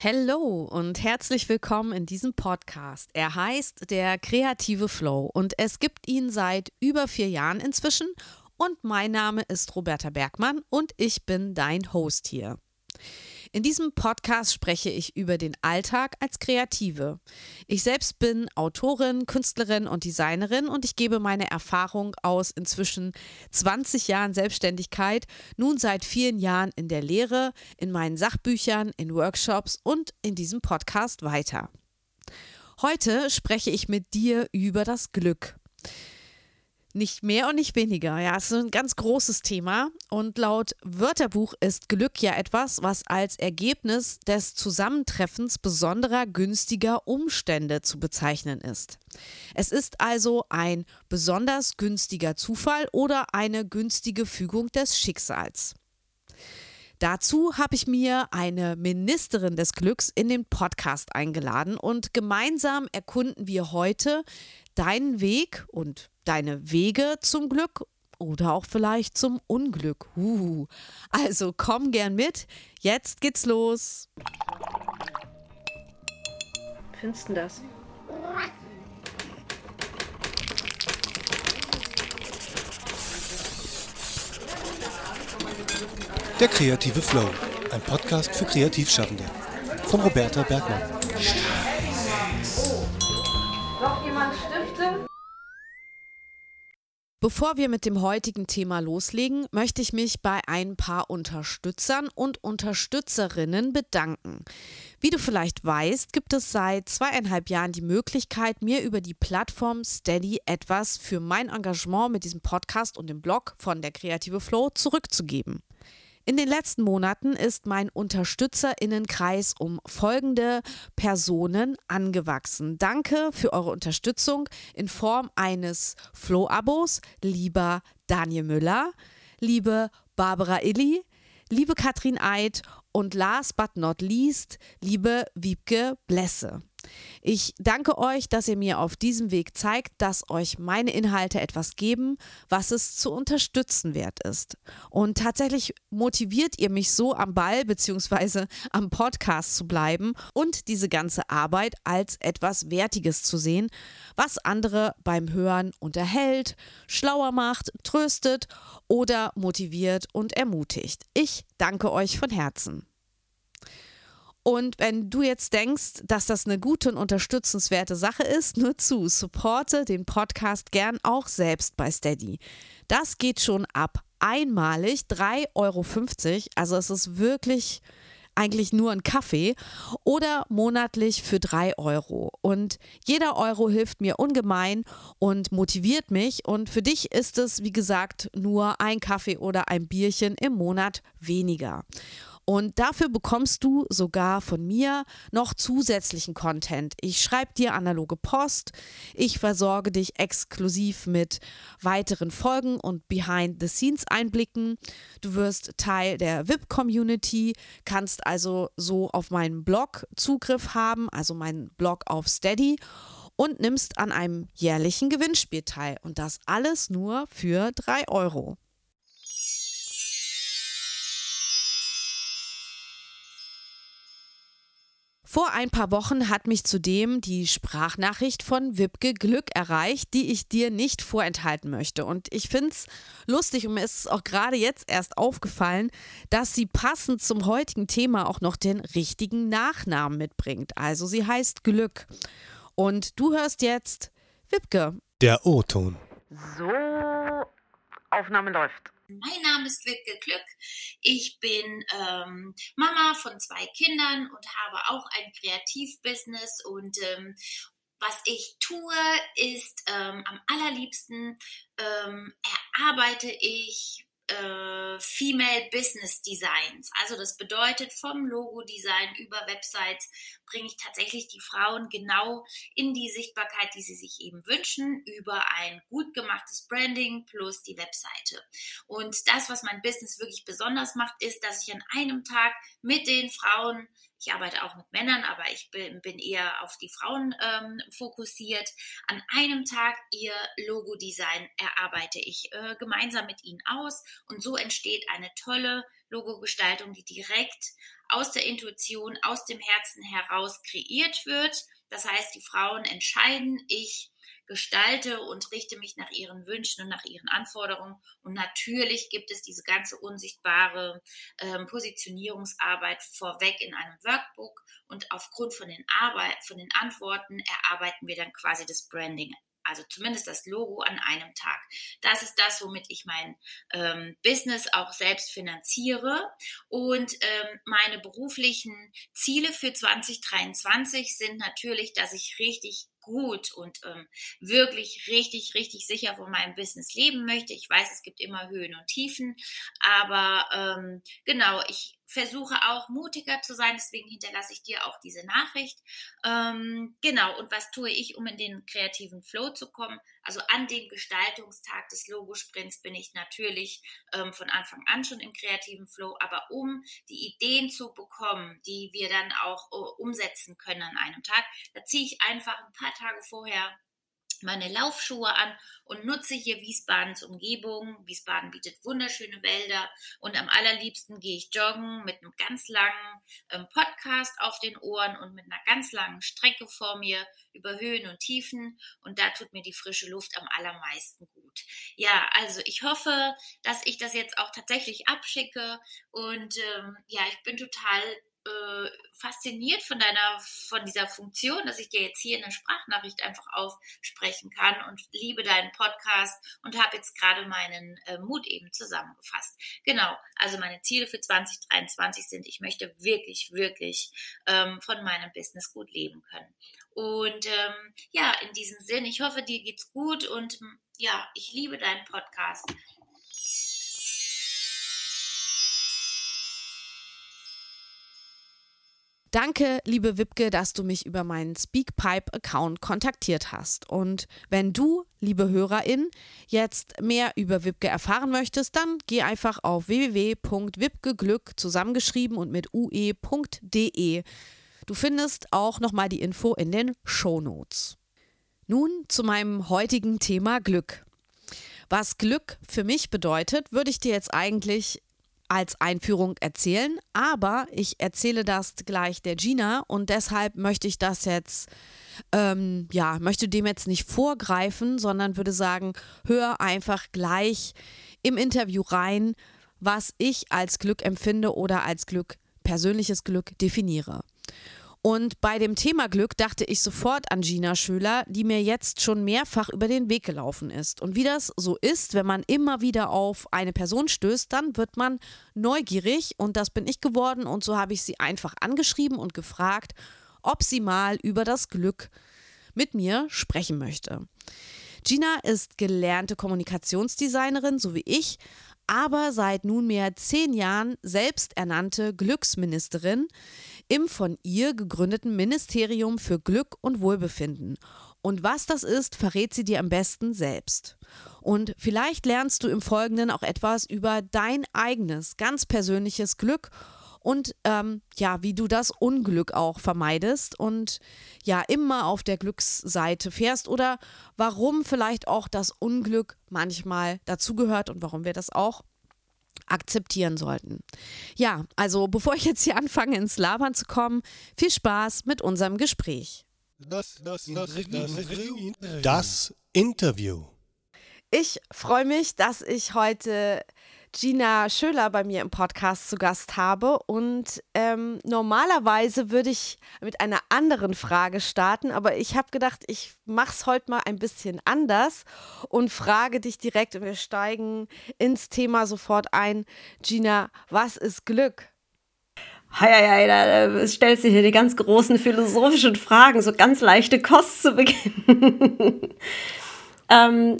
Hallo und herzlich willkommen in diesem Podcast. Er heißt Der kreative Flow und es gibt ihn seit über vier Jahren inzwischen. Und mein Name ist Roberta Bergmann und ich bin dein Host hier. In diesem Podcast spreche ich über den Alltag als Kreative. Ich selbst bin Autorin, Künstlerin und Designerin und ich gebe meine Erfahrung aus inzwischen 20 Jahren Selbstständigkeit, nun seit vielen Jahren in der Lehre, in meinen Sachbüchern, in Workshops und in diesem Podcast weiter. Heute spreche ich mit dir über das Glück. Nicht mehr und nicht weniger. Ja, es ist ein ganz großes Thema. Und laut Wörterbuch ist Glück ja etwas, was als Ergebnis des Zusammentreffens besonderer günstiger Umstände zu bezeichnen ist. Es ist also ein besonders günstiger Zufall oder eine günstige Fügung des Schicksals. Dazu habe ich mir eine Ministerin des Glücks in den Podcast eingeladen und gemeinsam erkunden wir heute deinen Weg und deine Wege zum Glück oder auch vielleicht zum Unglück. Uh. Also komm gern mit. Jetzt geht's los. Findest du das? Der kreative Flow, ein Podcast für Kreativschaffende. Von Roberta Bergmann. Bevor wir mit dem heutigen Thema loslegen, möchte ich mich bei ein paar Unterstützern und Unterstützerinnen bedanken. Wie du vielleicht weißt, gibt es seit zweieinhalb Jahren die Möglichkeit, mir über die Plattform Steady etwas für mein Engagement mit diesem Podcast und dem Blog von der Kreative Flow zurückzugeben. In den letzten Monaten ist mein Unterstützerinnenkreis um folgende Personen angewachsen. Danke für eure Unterstützung in Form eines Flow-Abos, lieber Daniel Müller, liebe Barbara Illy, liebe Katrin Eid und last but not least, liebe Wiebke Blesse. Ich danke euch, dass ihr mir auf diesem Weg zeigt, dass euch meine Inhalte etwas geben, was es zu unterstützen wert ist. Und tatsächlich motiviert ihr mich so am Ball bzw. am Podcast zu bleiben und diese ganze Arbeit als etwas Wertiges zu sehen, was andere beim Hören unterhält, schlauer macht, tröstet oder motiviert und ermutigt. Ich danke euch von Herzen. Und wenn du jetzt denkst, dass das eine gute und unterstützenswerte Sache ist, nur zu, supporte den Podcast gern auch selbst bei Steady. Das geht schon ab einmalig 3,50 Euro. Also es ist wirklich eigentlich nur ein Kaffee oder monatlich für 3 Euro. Und jeder Euro hilft mir ungemein und motiviert mich. Und für dich ist es, wie gesagt, nur ein Kaffee oder ein Bierchen im Monat weniger. Und dafür bekommst du sogar von mir noch zusätzlichen Content. Ich schreibe dir analoge Post, ich versorge dich exklusiv mit weiteren Folgen und Behind-the-Scenes-Einblicken. Du wirst Teil der VIP-Community, kannst also so auf meinen Blog Zugriff haben, also meinen Blog auf Steady und nimmst an einem jährlichen Gewinnspiel teil. Und das alles nur für 3 Euro. Vor ein paar Wochen hat mich zudem die Sprachnachricht von Wipke Glück erreicht, die ich dir nicht vorenthalten möchte. Und ich finde es lustig und mir ist es auch gerade jetzt erst aufgefallen, dass sie passend zum heutigen Thema auch noch den richtigen Nachnamen mitbringt. Also sie heißt Glück. Und du hörst jetzt Wipke. Der O-Ton. So, Aufnahme läuft. Mein Name ist Wittke Glück. Ich bin ähm, Mama von zwei Kindern und habe auch ein Kreativbusiness. Und ähm, was ich tue, ist ähm, am allerliebsten ähm, erarbeite ich äh, Female Business Designs. Also das bedeutet vom Logo-Design über Websites bringe ich tatsächlich die Frauen genau in die Sichtbarkeit, die sie sich eben wünschen, über ein gut gemachtes Branding plus die Webseite. Und das, was mein Business wirklich besonders macht, ist, dass ich an einem Tag mit den Frauen ich arbeite auch mit Männern, aber ich bin, bin eher auf die Frauen ähm, fokussiert. An einem Tag ihr Logo-Design erarbeite ich äh, gemeinsam mit ihnen aus und so entsteht eine tolle Logogestaltung, die direkt aus der Intuition, aus dem Herzen heraus kreiert wird. Das heißt, die Frauen entscheiden, ich gestalte und richte mich nach ihren Wünschen und nach ihren Anforderungen. Und natürlich gibt es diese ganze unsichtbare ähm, Positionierungsarbeit vorweg in einem Workbook und aufgrund von den, Arbeit, von den Antworten erarbeiten wir dann quasi das Branding also zumindest das Logo an einem Tag. Das ist das, womit ich mein ähm, Business auch selbst finanziere. Und ähm, meine beruflichen Ziele für 2023 sind natürlich, dass ich richtig gut und ähm, wirklich richtig, richtig sicher von meinem Business leben möchte. Ich weiß, es gibt immer Höhen und Tiefen, aber ähm, genau, ich versuche auch mutiger zu sein, deswegen hinterlasse ich dir auch diese Nachricht. Ähm, genau, und was tue ich, um in den kreativen Flow zu kommen? Also an dem Gestaltungstag des Logosprints bin ich natürlich ähm, von Anfang an schon im kreativen Flow, aber um die Ideen zu bekommen, die wir dann auch uh, umsetzen können an einem Tag, da ziehe ich einfach ein paar Tage vorher meine Laufschuhe an und nutze hier Wiesbadens Umgebung. Wiesbaden bietet wunderschöne Wälder und am allerliebsten gehe ich joggen mit einem ganz langen ähm, Podcast auf den Ohren und mit einer ganz langen Strecke vor mir über Höhen und Tiefen und da tut mir die frische Luft am allermeisten gut. Ja, also ich hoffe, dass ich das jetzt auch tatsächlich abschicke und ähm, ja, ich bin total äh, fasziniert von deiner, von dieser Funktion, dass ich dir jetzt hier eine Sprachnachricht einfach aufsprechen kann und liebe deinen Podcast und habe jetzt gerade meinen äh, Mut eben zusammengefasst. Genau, also meine Ziele für 2023 sind, ich möchte wirklich, wirklich ähm, von meinem Business gut leben können. Und ähm, ja, in diesem Sinn, ich hoffe, dir geht's gut und ja, ich liebe deinen Podcast. Danke, liebe Wipke, dass du mich über meinen Speakpipe-Account kontaktiert hast. Und wenn du, liebe Hörerin, jetzt mehr über Wipke erfahren möchtest, dann geh einfach auf www.wipkeglück zusammengeschrieben und mit ue.de. Du findest auch nochmal die Info in den Show Notes. Nun zu meinem heutigen Thema Glück. Was Glück für mich bedeutet, würde ich dir jetzt eigentlich als Einführung erzählen, aber ich erzähle das gleich der Gina und deshalb möchte ich das jetzt, ähm, ja, möchte dem jetzt nicht vorgreifen, sondern würde sagen, hör einfach gleich im Interview rein, was ich als Glück empfinde oder als Glück, persönliches Glück definiere. Und bei dem Thema Glück dachte ich sofort an Gina Schöler, die mir jetzt schon mehrfach über den Weg gelaufen ist. Und wie das so ist, wenn man immer wieder auf eine Person stößt, dann wird man neugierig und das bin ich geworden und so habe ich sie einfach angeschrieben und gefragt, ob sie mal über das Glück mit mir sprechen möchte. Gina ist gelernte Kommunikationsdesignerin, so wie ich, aber seit nunmehr zehn Jahren selbsternannte Glücksministerin im von ihr gegründeten Ministerium für Glück und Wohlbefinden. Und was das ist, verrät sie dir am besten selbst. Und vielleicht lernst du im Folgenden auch etwas über dein eigenes, ganz persönliches Glück und ähm, ja, wie du das Unglück auch vermeidest und ja, immer auf der Glücksseite fährst oder warum vielleicht auch das Unglück manchmal dazugehört und warum wir das auch akzeptieren sollten. Ja, also bevor ich jetzt hier anfange ins Labern zu kommen, viel Spaß mit unserem Gespräch. Das, das, das, das Interview. Ich freue mich, dass ich heute Gina Schöler bei mir im Podcast zu Gast habe. Und ähm, normalerweise würde ich mit einer anderen Frage starten, aber ich habe gedacht, ich mache es heute mal ein bisschen anders und frage dich direkt und wir steigen ins Thema sofort ein. Gina, was ist Glück? Hei, hei, da stellst du hier die ganz großen philosophischen Fragen, so ganz leichte Kost zu Beginn. ähm,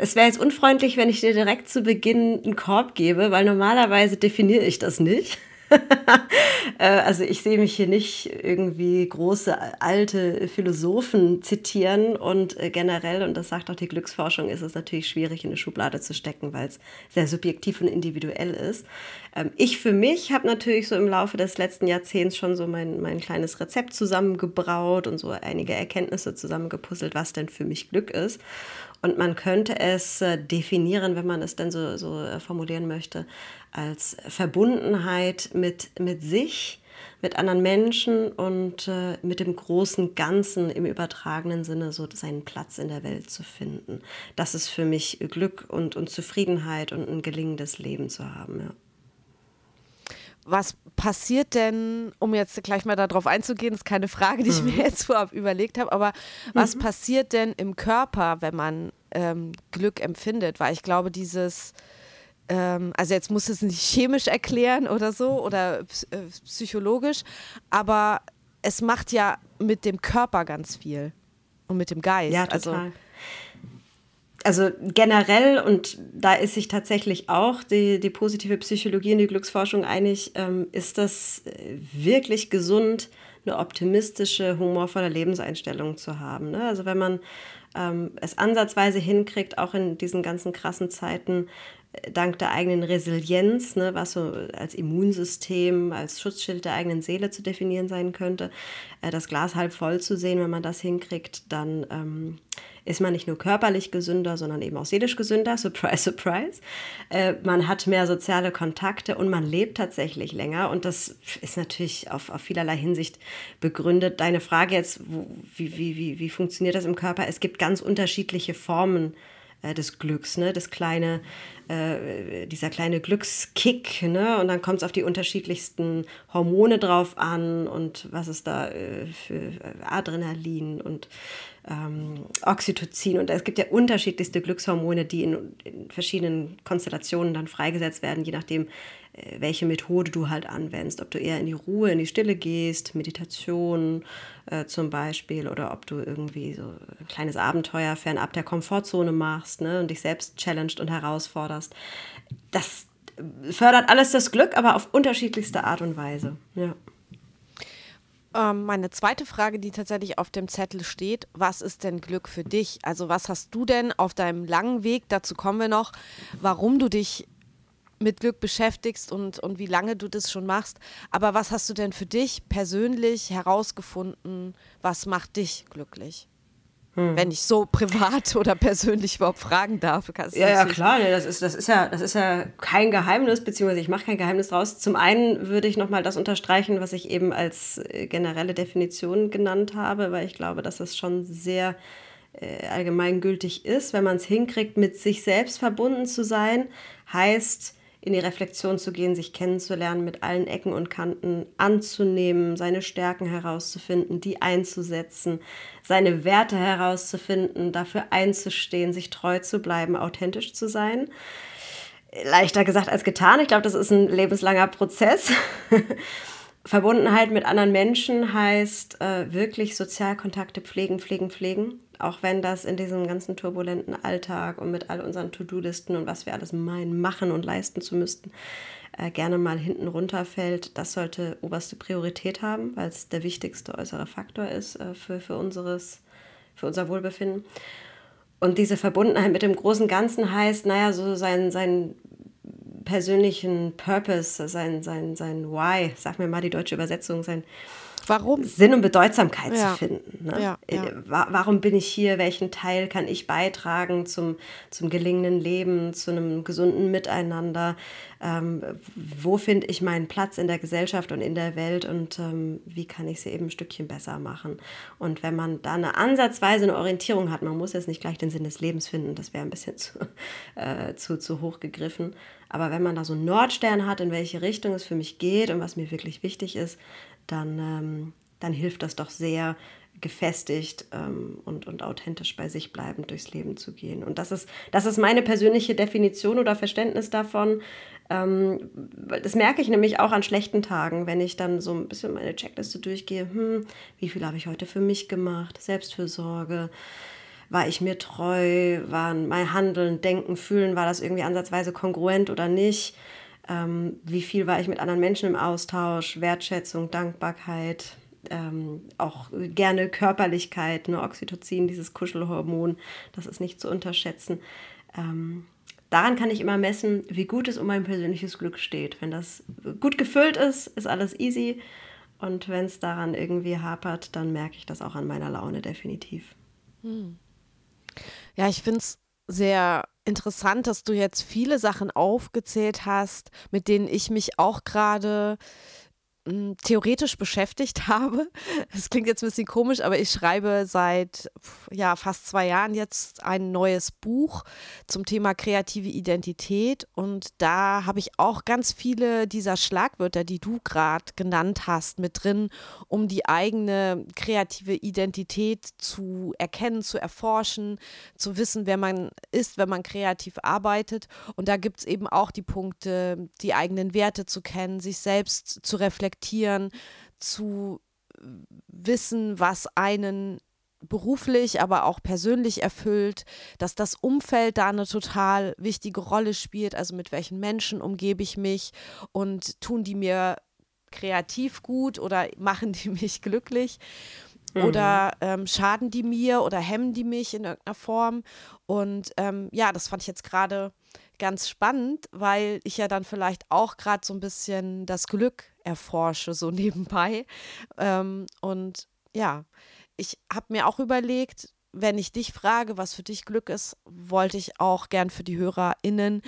es wäre jetzt unfreundlich, wenn ich dir direkt zu Beginn einen Korb gebe, weil normalerweise definiere ich das nicht. Äh, also ich sehe mich hier nicht irgendwie große alte Philosophen zitieren und äh, generell, und das sagt auch die Glücksforschung, ist es natürlich schwierig in eine Schublade zu stecken, weil es sehr subjektiv und individuell ist. Ähm, ich für mich habe natürlich so im Laufe des letzten Jahrzehnts schon so mein, mein kleines Rezept zusammengebraut und so einige Erkenntnisse zusammengepuzzelt, was denn für mich Glück ist. Und man könnte es äh, definieren, wenn man es denn so, so äh, formulieren möchte, als Verbundenheit mit, mit sich, mit anderen Menschen und äh, mit dem großen Ganzen im übertragenen Sinne so seinen Platz in der Welt zu finden. Das ist für mich Glück und, und Zufriedenheit und ein gelingendes Leben zu haben. Ja. Was passiert denn, um jetzt gleich mal darauf einzugehen, ist keine Frage, die ich mhm. mir jetzt vorab überlegt habe, aber was mhm. passiert denn im Körper, wenn man ähm, Glück empfindet? Weil ich glaube, dieses, ähm, also jetzt muss es nicht chemisch erklären oder so oder äh, psychologisch, aber es macht ja mit dem Körper ganz viel und mit dem Geist. Ja, total. Also, also generell, und da ist sich tatsächlich auch die, die positive Psychologie und die Glücksforschung einig, ähm, ist das äh, wirklich gesund, eine optimistische, humorvolle Lebenseinstellung zu haben. Ne? Also wenn man ähm, es ansatzweise hinkriegt, auch in diesen ganzen krassen Zeiten, äh, dank der eigenen Resilienz, ne, was so als Immunsystem, als Schutzschild der eigenen Seele zu definieren sein könnte, äh, das Glas halb voll zu sehen, wenn man das hinkriegt, dann ähm, ist man nicht nur körperlich gesünder, sondern eben auch seelisch gesünder. Surprise, surprise. Äh, man hat mehr soziale Kontakte und man lebt tatsächlich länger. Und das ist natürlich auf, auf vielerlei Hinsicht begründet. Deine Frage jetzt, wo, wie, wie, wie, wie funktioniert das im Körper? Es gibt ganz unterschiedliche Formen äh, des Glücks, ne? Das kleine, äh, dieser kleine Glückskick, ne? Und dann kommt es auf die unterschiedlichsten Hormone drauf an und was ist da äh, für Adrenalin und ähm, Oxytocin und es gibt ja unterschiedlichste Glückshormone, die in, in verschiedenen Konstellationen dann freigesetzt werden, je nachdem, äh, welche Methode du halt anwendest. Ob du eher in die Ruhe, in die Stille gehst, Meditation äh, zum Beispiel, oder ob du irgendwie so ein kleines Abenteuer fernab der Komfortzone machst ne, und dich selbst challenged und herausforderst. Das fördert alles das Glück, aber auf unterschiedlichste Art und Weise. Ja. Ähm, meine zweite Frage, die tatsächlich auf dem Zettel steht, was ist denn Glück für dich? Also was hast du denn auf deinem langen Weg, dazu kommen wir noch, warum du dich mit Glück beschäftigst und, und wie lange du das schon machst. Aber was hast du denn für dich persönlich herausgefunden, was macht dich glücklich? Hm. Wenn ich so privat oder persönlich überhaupt fragen darf. ja, ja, klar, nee, das, ist, das, ist ja, das ist ja kein Geheimnis, beziehungsweise ich mache kein Geheimnis draus. Zum einen würde ich nochmal das unterstreichen, was ich eben als äh, generelle Definition genannt habe, weil ich glaube, dass das schon sehr äh, allgemeingültig ist. Wenn man es hinkriegt, mit sich selbst verbunden zu sein, heißt, in die Reflexion zu gehen, sich kennenzulernen, mit allen Ecken und Kanten anzunehmen, seine Stärken herauszufinden, die einzusetzen, seine Werte herauszufinden, dafür einzustehen, sich treu zu bleiben, authentisch zu sein. Leichter gesagt als getan. Ich glaube, das ist ein lebenslanger Prozess. Verbundenheit mit anderen Menschen heißt äh, wirklich Sozialkontakte pflegen, pflegen, pflegen. Auch wenn das in diesem ganzen turbulenten Alltag und mit all unseren To-Do-Listen und was wir alles meinen, machen und leisten zu müssten, äh, gerne mal hinten runterfällt, das sollte oberste Priorität haben, weil es der wichtigste äußere Faktor ist äh, für, für, unseres, für unser Wohlbefinden. Und diese Verbundenheit mit dem großen Ganzen heißt, naja, so sein, sein persönlichen Purpose, sein, sein, sein Why, sag mir mal die deutsche Übersetzung, sein Warum? Sinn und Bedeutsamkeit ja. zu finden. Ne? Ja, ja. Äh, warum bin ich hier? Welchen Teil kann ich beitragen zum, zum gelingenden Leben, zu einem gesunden Miteinander? Ähm, wo finde ich meinen Platz in der Gesellschaft und in der Welt und ähm, wie kann ich sie eben ein Stückchen besser machen? Und wenn man da eine ansatzweise eine Orientierung hat, man muss jetzt nicht gleich den Sinn des Lebens finden, das wäre ein bisschen zu, äh, zu, zu hoch gegriffen. Aber wenn man da so einen Nordstern hat, in welche Richtung es für mich geht und was mir wirklich wichtig ist, dann, ähm, dann hilft das doch sehr, gefestigt ähm, und, und authentisch bei sich bleibend durchs Leben zu gehen. Und das ist, das ist meine persönliche Definition oder Verständnis davon. Ähm, das merke ich nämlich auch an schlechten Tagen, wenn ich dann so ein bisschen meine Checkliste durchgehe. Hm, wie viel habe ich heute für mich gemacht? Selbstfürsorge. War ich mir treu? Waren mein Handeln, Denken, Fühlen, war das irgendwie ansatzweise kongruent oder nicht? Ähm, wie viel war ich mit anderen Menschen im Austausch, Wertschätzung, Dankbarkeit, ähm, auch gerne Körperlichkeit, ne, Oxytocin, dieses Kuschelhormon, das ist nicht zu unterschätzen. Ähm, daran kann ich immer messen, wie gut es um mein persönliches Glück steht. Wenn das gut gefüllt ist, ist alles easy. Und wenn es daran irgendwie hapert, dann merke ich das auch an meiner Laune definitiv. Hm. Ja, ich finde es sehr interessant, dass du jetzt viele Sachen aufgezählt hast, mit denen ich mich auch gerade hm, theoretisch beschäftigt habe. Das klingt jetzt ein bisschen komisch, aber ich schreibe seit ja, fast zwei Jahren jetzt ein neues Buch zum Thema kreative Identität. Und da habe ich auch ganz viele dieser Schlagwörter, die du gerade genannt hast, mit drin, um die eigene kreative Identität zu erkennen, zu erforschen, zu wissen, wer man ist, wenn man kreativ arbeitet. Und da gibt es eben auch die Punkte, die eigenen Werte zu kennen, sich selbst zu reflektieren reflektieren, zu wissen, was einen beruflich, aber auch persönlich erfüllt, dass das Umfeld da eine total wichtige Rolle spielt, also mit welchen Menschen umgebe ich mich und tun die mir kreativ gut oder machen die mich glücklich? Mhm. oder ähm, schaden die mir oder hemmen die mich in irgendeiner Form? Und ähm, ja, das fand ich jetzt gerade ganz spannend, weil ich ja dann vielleicht auch gerade so ein bisschen das Glück erforsche, so nebenbei. Ähm, und ja, ich habe mir auch überlegt, wenn ich dich frage, was für dich Glück ist, wollte ich auch gern für die HörerInnen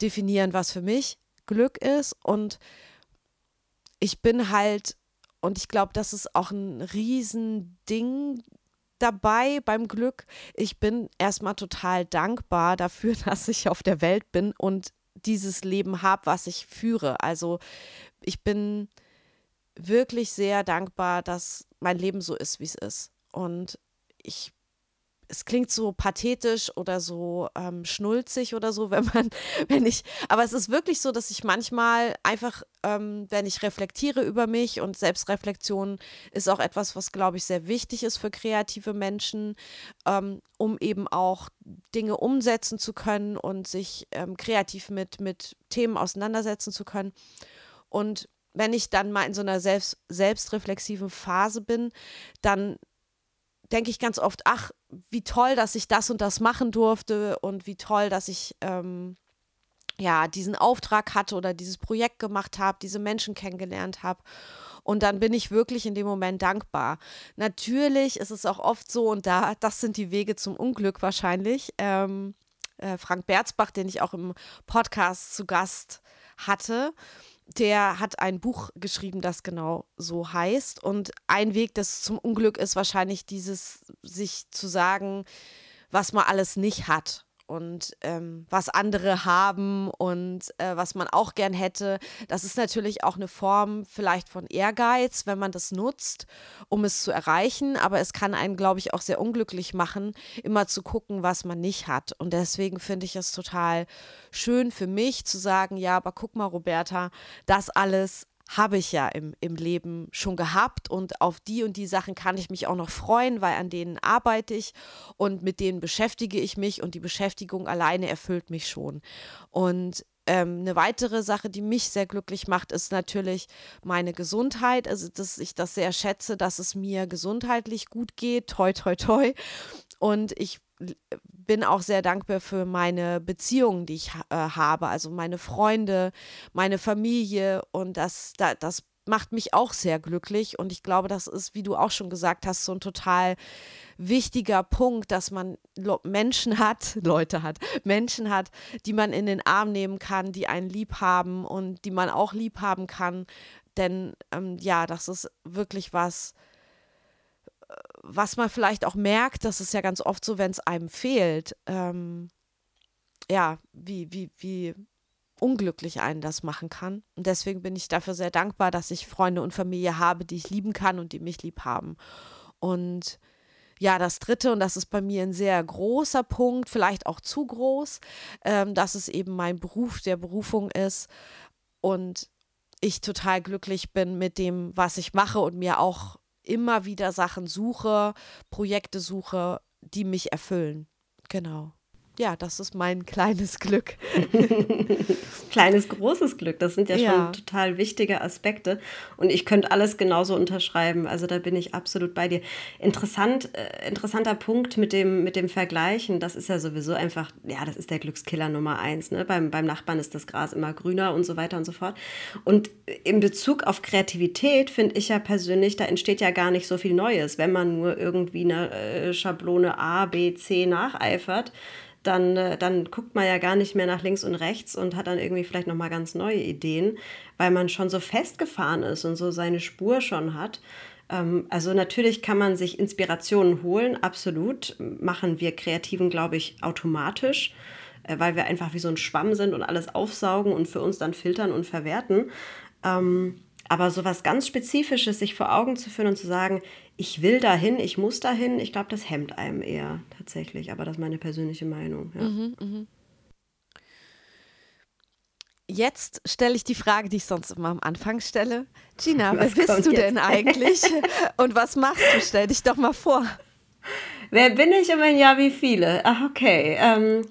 definieren, was für mich Glück ist. Und ich bin halt, und ich glaube, das ist auch ein Riesending dabei beim Glück. Ich bin erstmal total dankbar dafür, dass ich auf der Welt bin und dieses Leben habe, was ich führe. Also ich bin wirklich sehr dankbar, dass mein Leben so ist, wie es ist. Und ich es klingt so pathetisch oder so ähm, schnulzig oder so, wenn man, wenn ich, aber es ist wirklich so, dass ich manchmal einfach, ähm, wenn ich reflektiere über mich und Selbstreflexion ist auch etwas, was, glaube ich, sehr wichtig ist für kreative Menschen, ähm, um eben auch Dinge umsetzen zu können und sich ähm, kreativ mit, mit Themen auseinandersetzen zu können. Und wenn ich dann mal in so einer selbst, selbstreflexiven Phase bin, dann denke ich ganz oft, ach, wie toll, dass ich das und das machen durfte und wie toll, dass ich ähm, ja diesen Auftrag hatte oder dieses Projekt gemacht habe, diese Menschen kennengelernt habe. Und dann bin ich wirklich in dem Moment dankbar. Natürlich ist es auch oft so, und da, das sind die Wege zum Unglück wahrscheinlich. Ähm, äh, Frank Berzbach, den ich auch im Podcast zu Gast hatte, der hat ein Buch geschrieben, das genau so heißt. Und ein Weg des zum Unglück ist wahrscheinlich dieses, sich zu sagen, was man alles nicht hat und ähm, was andere haben und äh, was man auch gern hätte. Das ist natürlich auch eine Form vielleicht von Ehrgeiz, wenn man das nutzt, um es zu erreichen. Aber es kann einen, glaube ich, auch sehr unglücklich machen, immer zu gucken, was man nicht hat. Und deswegen finde ich es total schön für mich zu sagen, ja, aber guck mal, Roberta, das alles habe ich ja im, im Leben schon gehabt und auf die und die Sachen kann ich mich auch noch freuen, weil an denen arbeite ich und mit denen beschäftige ich mich und die Beschäftigung alleine erfüllt mich schon. Und ähm, eine weitere Sache, die mich sehr glücklich macht, ist natürlich meine Gesundheit. Also, dass ich das sehr schätze, dass es mir gesundheitlich gut geht. Toi, toi, toi. Und ich bin auch sehr dankbar für meine Beziehungen, die ich äh, habe, also meine Freunde, meine Familie und das, da, das macht mich auch sehr glücklich und ich glaube, das ist, wie du auch schon gesagt hast, so ein total wichtiger Punkt, dass man Menschen hat, Leute hat, Menschen hat, die man in den Arm nehmen kann, die einen lieb haben und die man auch lieb haben kann, denn ähm, ja, das ist wirklich was, was man vielleicht auch merkt, das ist ja ganz oft so, wenn es einem fehlt, ähm, ja, wie, wie, wie unglücklich einen das machen kann. Und deswegen bin ich dafür sehr dankbar, dass ich Freunde und Familie habe, die ich lieben kann und die mich lieb haben. Und ja, das dritte, und das ist bei mir ein sehr großer Punkt, vielleicht auch zu groß, ähm, dass es eben mein Beruf der Berufung ist und ich total glücklich bin mit dem, was ich mache und mir auch immer wieder Sachen suche, Projekte suche, die mich erfüllen. Genau. Ja, das ist mein kleines Glück. kleines, großes Glück, das sind ja, ja, schon total wichtige Aspekte. Und ich könnte alles genauso unterschreiben. Also da bin ich absolut bei dir. Interessant, äh, interessanter Punkt mit dem, mit dem Vergleichen, das ist ja sowieso einfach, ja, das ist der Glückskiller Nummer eins. Ne? Beim, beim Nachbarn ist das Gras immer grüner und so weiter und so fort. Und in Bezug auf Kreativität finde ich ja persönlich, da entsteht ja gar nicht so viel Neues, wenn man nur irgendwie eine äh, Schablone A, B, C nacheifert dann, äh, dann guckt man ja gar nicht mehr nach links und rechts und hat dann irgendwie vielleicht nochmal ganz neue Ideen, weil man schon so festgefahren ist und so seine Spur schon hat. Ähm, also natürlich kann man sich Inspirationen holen, absolut. Machen wir Kreativen, glaube ich, automatisch, äh, weil wir einfach wie so ein Schwamm sind und alles aufsaugen und für uns dann filtern und verwerten. Ähm, aber so was ganz Spezifisches sich vor Augen zu führen und zu sagen, ich will dahin, ich muss dahin, ich glaube, das hemmt einem eher tatsächlich. Aber das ist meine persönliche Meinung. Ja. Mhm, mh. Jetzt stelle ich die Frage, die ich sonst immer am Anfang stelle. Gina, was wer bist du jetzt? denn eigentlich? Und was machst du? Stell dich doch mal vor. Wer bin ich und wenn ja, wie viele? Ach, okay. Ähm,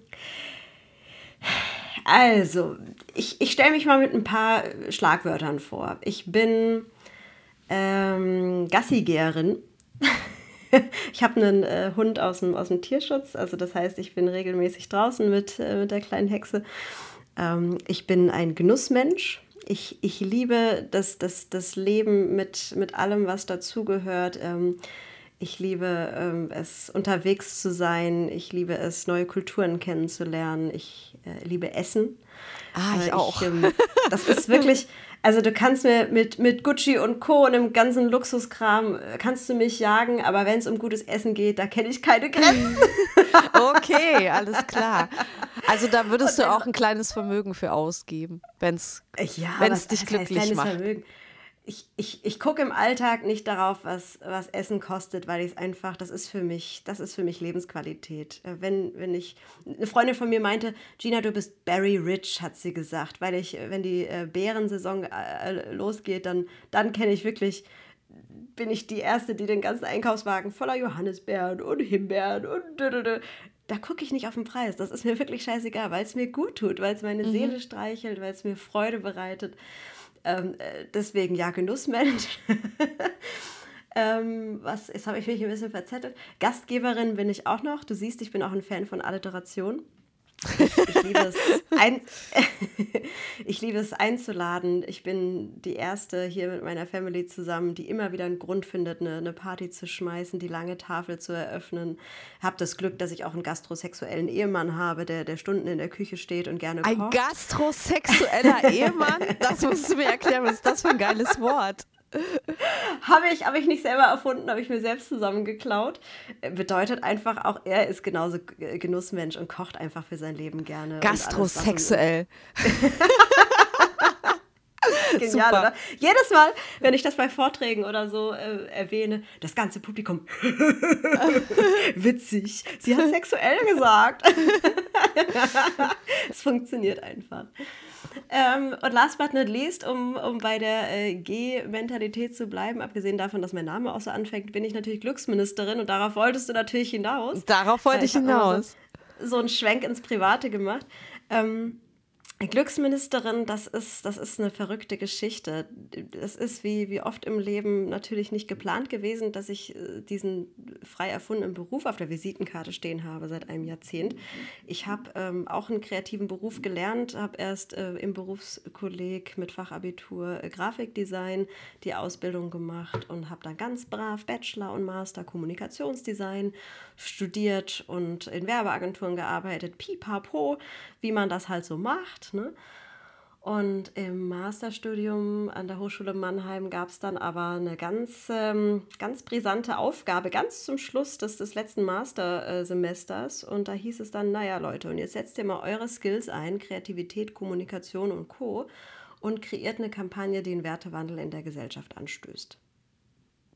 also, ich, ich stelle mich mal mit ein paar Schlagwörtern vor. Ich bin ähm, Gassigeherin. ich habe einen äh, Hund aus dem, aus dem Tierschutz, also das heißt, ich bin regelmäßig draußen mit, äh, mit der kleinen Hexe. Ähm, ich bin ein Genussmensch. Ich, ich liebe das, das, das Leben mit, mit allem, was dazugehört. Ähm, ich liebe ähm, es, unterwegs zu sein. Ich liebe es, neue Kulturen kennenzulernen. Ich äh, liebe Essen. Ah, ich, äh, ich auch. Ähm, das ist wirklich, also du kannst mir mit, mit Gucci und Co. und dem ganzen Luxuskram, äh, kannst du mich jagen, aber wenn es um gutes Essen geht, da kenne ich keine Grenzen. okay, alles klar. Also da würdest du auch ein kleines Vermögen für ausgeben, wenn es ja, dich glücklich macht. Vermögen? Ich, ich, ich gucke im Alltag nicht darauf, was, was Essen kostet, weil ich es einfach, das ist für mich, das ist für mich Lebensqualität. Äh, wenn, wenn ich, eine Freundin von mir meinte, Gina, du bist Berry Rich, hat sie gesagt, weil ich, wenn die äh, Beerensaison äh, losgeht, dann, dann kenne ich wirklich, bin ich die Erste, die den ganzen Einkaufswagen voller Johannisbeeren und Himbeeren und da gucke ich nicht auf den Preis. Das ist mir wirklich scheißegal, weil es mir gut tut, weil es meine mhm. Seele streichelt, weil es mir Freude bereitet. Ähm, äh, deswegen ja, Genussmensch. ähm, was, jetzt habe ich mich ein bisschen verzettelt. Gastgeberin bin ich auch noch. Du siehst, ich bin auch ein Fan von Alliteration. Ich, ich, liebe es, ein, ich liebe es einzuladen. Ich bin die Erste hier mit meiner Family zusammen, die immer wieder einen Grund findet, eine, eine Party zu schmeißen, die lange Tafel zu eröffnen. Habe das Glück, dass ich auch einen gastrosexuellen Ehemann habe, der, der Stunden in der Küche steht und gerne kocht. Ein gastrosexueller Ehemann? Das musst du mir erklären. Was ist das für ein geiles Wort? Habe ich, hab ich nicht selber erfunden, habe ich mir selbst zusammengeklaut. Bedeutet einfach auch, er ist genauso Genussmensch und kocht einfach für sein Leben gerne. Gastrosexuell. Genial, Super. oder? Jedes Mal, wenn ich das bei Vorträgen oder so äh, erwähne, das ganze Publikum. Witzig. Sie hat sexuell gesagt. es funktioniert einfach. Ähm, und last but not least, um, um bei der äh, G-Mentalität zu bleiben, abgesehen davon, dass mein Name auch so anfängt, bin ich natürlich Glücksministerin und darauf wolltest du natürlich hinaus. Darauf wollte ich hinaus. So, so einen Schwenk ins Private gemacht. Ähm, Glücksministerin, das ist, das ist eine verrückte Geschichte. Es ist wie, wie oft im Leben natürlich nicht geplant gewesen, dass ich äh, diesen frei erfundenen Beruf auf der Visitenkarte stehen habe seit einem Jahrzehnt. Ich habe ähm, auch einen kreativen Beruf gelernt, habe erst äh, im Berufskolleg mit Fachabitur äh, Grafikdesign die Ausbildung gemacht und habe dann ganz brav Bachelor und Master Kommunikationsdesign studiert und in Werbeagenturen gearbeitet. Pipapo, wie man das halt so macht. Ne? Und im Masterstudium an der Hochschule Mannheim gab es dann aber eine ganz, ähm, ganz brisante Aufgabe, ganz zum Schluss des, des letzten Mastersemesters. Und da hieß es dann, naja Leute, und jetzt setzt ihr mal eure Skills ein, Kreativität, Kommunikation und Co. und kreiert eine Kampagne, die einen Wertewandel in der Gesellschaft anstößt.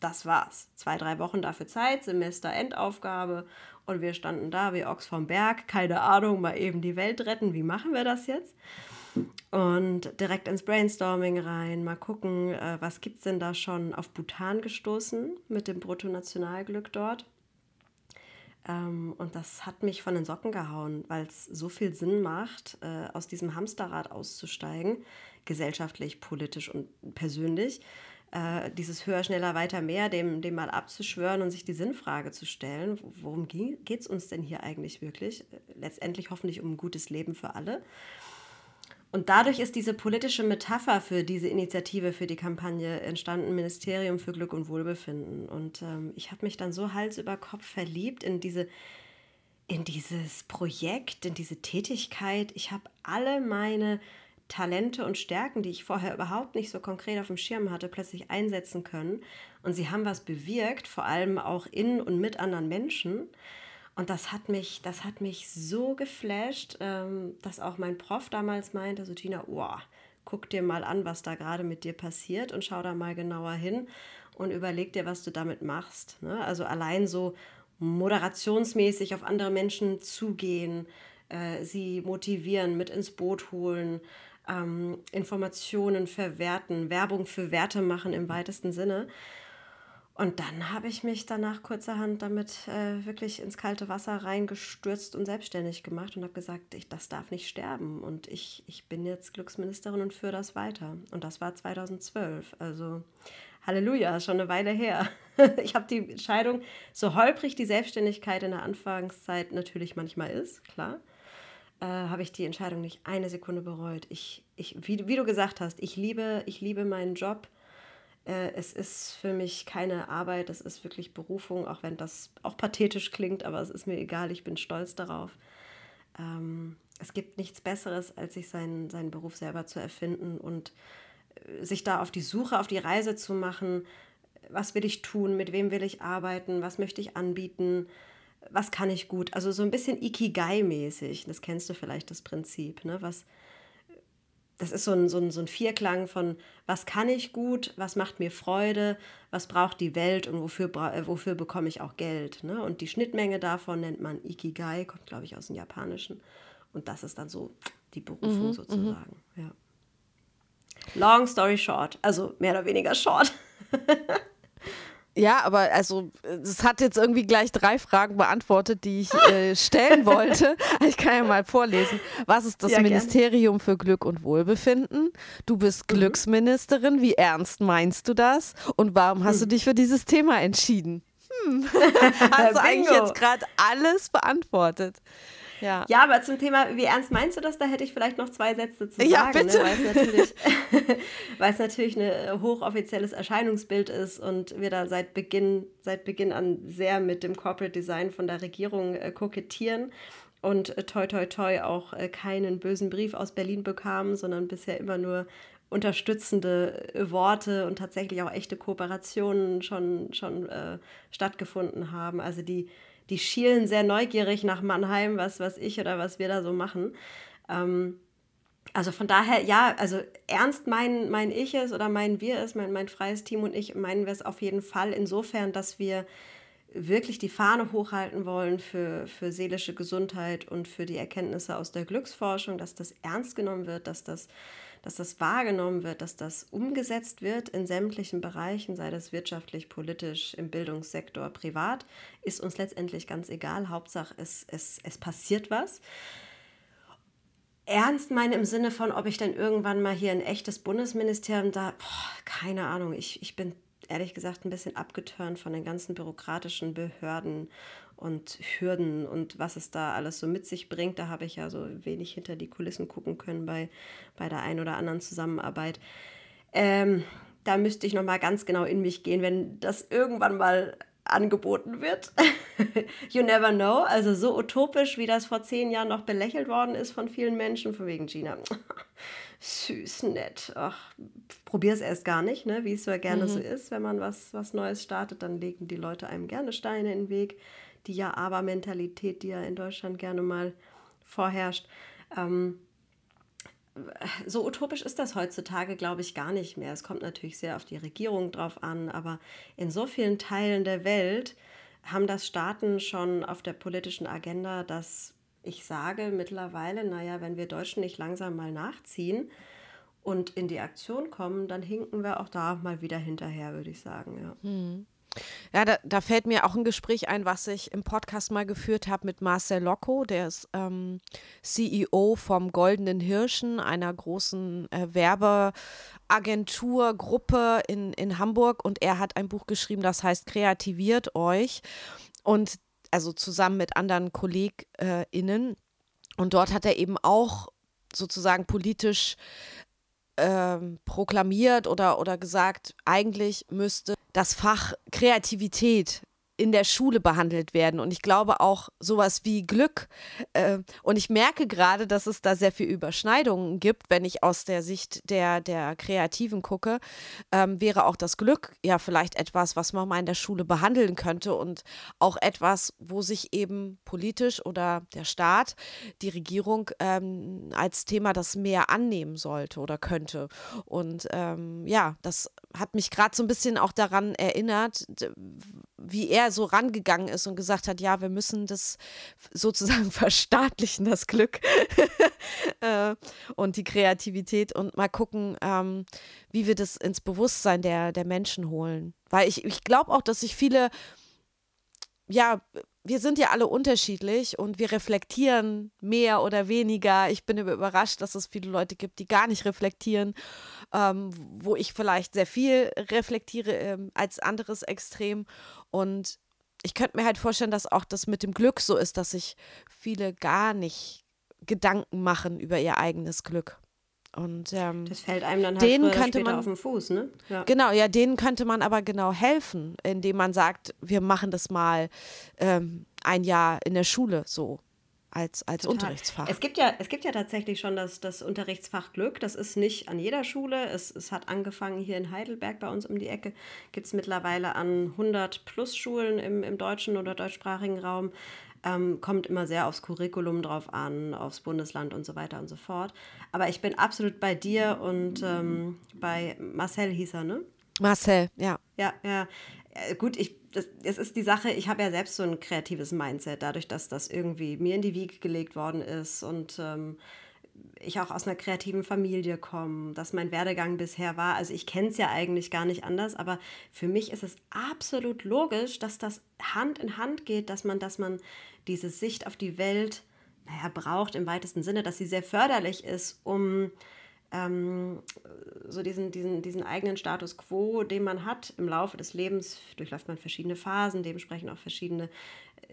Das war's. Zwei, drei Wochen dafür Zeit, Semesterendaufgabe und wir standen da wie Ochs vom Berg, keine Ahnung, mal eben die Welt retten, wie machen wir das jetzt? Und direkt ins Brainstorming rein, mal gucken, äh, was gibt es denn da schon auf Bhutan gestoßen mit dem Bruttonationalglück dort. Ähm, und das hat mich von den Socken gehauen, weil es so viel Sinn macht, äh, aus diesem Hamsterrad auszusteigen, gesellschaftlich, politisch und persönlich. Äh, dieses höher, schneller, weiter, mehr, dem, dem mal abzuschwören und sich die Sinnfrage zu stellen, worum geht es uns denn hier eigentlich wirklich? Letztendlich hoffentlich um ein gutes Leben für alle. Und dadurch ist diese politische Metapher für diese Initiative, für die Kampagne entstanden, Ministerium für Glück und Wohlbefinden. Und ähm, ich habe mich dann so Hals über Kopf verliebt in diese in dieses Projekt, in diese Tätigkeit. Ich habe alle meine Talente und Stärken, die ich vorher überhaupt nicht so konkret auf dem Schirm hatte, plötzlich einsetzen können. Und sie haben was bewirkt, vor allem auch in und mit anderen Menschen. Und das hat mich, das hat mich so geflasht, ähm, dass auch mein Prof damals meinte, so Tina, oh, guck dir mal an, was da gerade mit dir passiert und schau da mal genauer hin und überleg dir, was du damit machst. Ne? Also allein so moderationsmäßig auf andere Menschen zugehen, äh, sie motivieren, mit ins Boot holen, ähm, Informationen verwerten, Werbung für Werte machen im weitesten Sinne. Und dann habe ich mich danach kurzerhand damit äh, wirklich ins kalte Wasser reingestürzt und selbstständig gemacht und habe gesagt, ich, das darf nicht sterben. Und ich, ich bin jetzt Glücksministerin und führe das weiter. Und das war 2012. Also Halleluja, schon eine Weile her. ich habe die Entscheidung, so holprig die Selbstständigkeit in der Anfangszeit natürlich manchmal ist, klar, äh, habe ich die Entscheidung nicht eine Sekunde bereut. Ich, ich, wie, wie du gesagt hast, ich liebe, ich liebe meinen Job äh, es ist für mich keine Arbeit, es ist wirklich Berufung, auch wenn das auch pathetisch klingt, aber es ist mir egal, ich bin stolz darauf. Ähm, es gibt nichts Besseres, als sich seinen, seinen Beruf selber zu erfinden und äh, sich da auf die Suche, auf die Reise zu machen. Was will ich tun? Mit wem will ich arbeiten? Was möchte ich anbieten? Was kann ich gut? Also so ein bisschen Ikigai-mäßig. Das kennst du vielleicht, das Prinzip. Ne? Was, das ist so ein, so, ein, so ein Vierklang von, was kann ich gut, was macht mir Freude, was braucht die Welt und wofür, äh, wofür bekomme ich auch Geld. Ne? Und die Schnittmenge davon nennt man Ikigai, kommt, glaube ich, aus dem Japanischen. Und das ist dann so die Berufung mhm, mhm. sozusagen. Ja. Long story short, also mehr oder weniger short. Ja, aber also es hat jetzt irgendwie gleich drei Fragen beantwortet, die ich äh, stellen wollte. Ich kann ja mal vorlesen. Was ist das ja, Ministerium gern. für Glück und Wohlbefinden? Du bist mhm. Glücksministerin. Wie ernst meinst du das? Und warum hast hm. du dich für dieses Thema entschieden? Hm. Hast du eigentlich jetzt gerade alles beantwortet? Ja. ja, aber zum Thema, wie ernst meinst du das? Da hätte ich vielleicht noch zwei Sätze zu sagen. Ja, ne? bitte. Ne? Weil, es natürlich, weil es natürlich ein äh, hochoffizielles Erscheinungsbild ist und wir da seit Beginn, seit Beginn an sehr mit dem Corporate Design von der Regierung äh, kokettieren und äh, toi toi toi auch äh, keinen bösen Brief aus Berlin bekamen, sondern bisher immer nur unterstützende äh, Worte und tatsächlich auch echte Kooperationen schon, schon äh, stattgefunden haben. Also die die schielen sehr neugierig nach Mannheim, was, was ich oder was wir da so machen. Ähm, also von daher, ja, also ernst meinen mein ich es oder meinen wir es, mein, mein freies Team und ich meinen wir es auf jeden Fall insofern, dass wir wirklich die Fahne hochhalten wollen für, für seelische Gesundheit und für die Erkenntnisse aus der Glücksforschung, dass das ernst genommen wird, dass das dass das wahrgenommen wird, dass das umgesetzt wird in sämtlichen Bereichen, sei das wirtschaftlich, politisch, im Bildungssektor, privat, ist uns letztendlich ganz egal. Hauptsache, es, es, es passiert was. Ernst meine im Sinne von, ob ich dann irgendwann mal hier ein echtes Bundesministerium da, boah, keine Ahnung, ich, ich bin ehrlich gesagt ein bisschen abgeturnt von den ganzen bürokratischen Behörden und Hürden und was es da alles so mit sich bringt. Da habe ich ja so wenig hinter die Kulissen gucken können bei, bei der einen oder anderen Zusammenarbeit. Ähm, da müsste ich noch mal ganz genau in mich gehen, wenn das irgendwann mal angeboten wird. you never know. Also so utopisch, wie das vor zehn Jahren noch belächelt worden ist von vielen Menschen, von wegen Gina. Süß, nett. Ach, es erst gar nicht, ne? wie es so gerne mhm. so ist. Wenn man was, was Neues startet, dann legen die Leute einem gerne Steine in den Weg. Die Ja-Aber-Mentalität, die ja in Deutschland gerne mal vorherrscht. Ähm, so utopisch ist das heutzutage, glaube ich, gar nicht mehr. Es kommt natürlich sehr auf die Regierung drauf an, aber in so vielen Teilen der Welt haben das Staaten schon auf der politischen Agenda, dass ich sage mittlerweile, naja, wenn wir Deutschen nicht langsam mal nachziehen und in die Aktion kommen, dann hinken wir auch da mal wieder hinterher, würde ich sagen. Ja. Hm. Ja, da, da, fällt mir auch ein Gespräch ein, was ich im Podcast mal geführt habe mit Marcel Locco, der ist ähm, CEO vom Goldenen Hirschen, einer großen äh, Werbeagenturgruppe in, in Hamburg. Und er hat ein Buch geschrieben, das heißt Kreativiert euch. Und also zusammen mit anderen KollegInnen. Und dort hat er eben auch sozusagen politisch ähm, proklamiert oder, oder gesagt, eigentlich müsste das Fach Kreativität in der Schule behandelt werden. Und ich glaube auch sowas wie Glück. Äh, und ich merke gerade, dass es da sehr viel Überschneidungen gibt, wenn ich aus der Sicht der, der Kreativen gucke, ähm, wäre auch das Glück ja vielleicht etwas, was man mal in der Schule behandeln könnte und auch etwas, wo sich eben politisch oder der Staat, die Regierung ähm, als Thema das mehr annehmen sollte oder könnte. Und ähm, ja, das hat mich gerade so ein bisschen auch daran erinnert, wie er so rangegangen ist und gesagt hat, ja, wir müssen das sozusagen verstaatlichen, das Glück äh, und die Kreativität und mal gucken, ähm, wie wir das ins Bewusstsein der, der Menschen holen. Weil ich, ich glaube auch, dass sich viele, ja, wir sind ja alle unterschiedlich und wir reflektieren mehr oder weniger. Ich bin überrascht, dass es viele Leute gibt, die gar nicht reflektieren, ähm, wo ich vielleicht sehr viel reflektiere ähm, als anderes Extrem. Und ich könnte mir halt vorstellen, dass auch das mit dem Glück so ist, dass sich viele gar nicht Gedanken machen über ihr eigenes Glück. Und ähm, das fällt einem dann halt denen könnte man auf den Fuß, ne? Ja. Genau, ja, denen könnte man aber genau helfen, indem man sagt, wir machen das mal ähm, ein Jahr in der Schule so als, als Unterrichtsfach. Es gibt ja, es gibt ja tatsächlich schon das, das Unterrichtsfach Glück. Das ist nicht an jeder Schule. Es, es hat angefangen hier in Heidelberg bei uns um die Ecke. Gibt es mittlerweile an 100 plus Schulen im, im deutschen oder deutschsprachigen Raum. Ähm, kommt immer sehr aufs Curriculum drauf an, aufs Bundesland und so weiter und so fort. Aber ich bin absolut bei dir und ähm, bei Marcel hieß er, ne? Marcel, ja. Ja, ja. Gut, ich, das, es ist die Sache, ich habe ja selbst so ein kreatives Mindset, dadurch, dass das irgendwie mir in die Wiege gelegt worden ist und ähm, ich auch aus einer kreativen Familie komme, dass mein Werdegang bisher war. Also ich kenne es ja eigentlich gar nicht anders, aber für mich ist es absolut logisch, dass das Hand in Hand geht, dass man, dass man diese Sicht auf die Welt, naja, braucht im weitesten Sinne, dass sie sehr förderlich ist, um ähm, so diesen, diesen, diesen eigenen Status quo, den man hat im Laufe des Lebens, durchläuft man verschiedene Phasen, dementsprechend auch verschiedene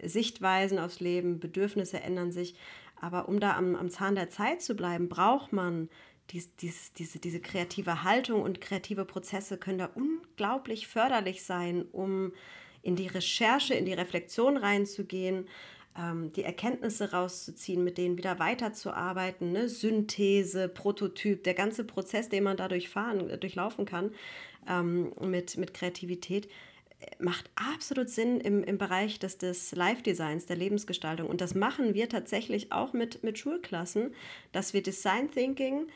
Sichtweisen aufs Leben, Bedürfnisse ändern sich. Aber um da am, am Zahn der Zeit zu bleiben, braucht man dies, dies, diese, diese kreative Haltung und kreative Prozesse können da unglaublich förderlich sein, um in die Recherche, in die Reflexion reinzugehen, ähm, die Erkenntnisse rauszuziehen, mit denen wieder weiterzuarbeiten, ne? Synthese, Prototyp, der ganze Prozess, den man dadurch fahren, durchlaufen kann ähm, mit, mit Kreativität macht absolut Sinn im, im Bereich des, des Live-Designs, der Lebensgestaltung. Und das machen wir tatsächlich auch mit, mit Schulklassen, dass wir Design Thinking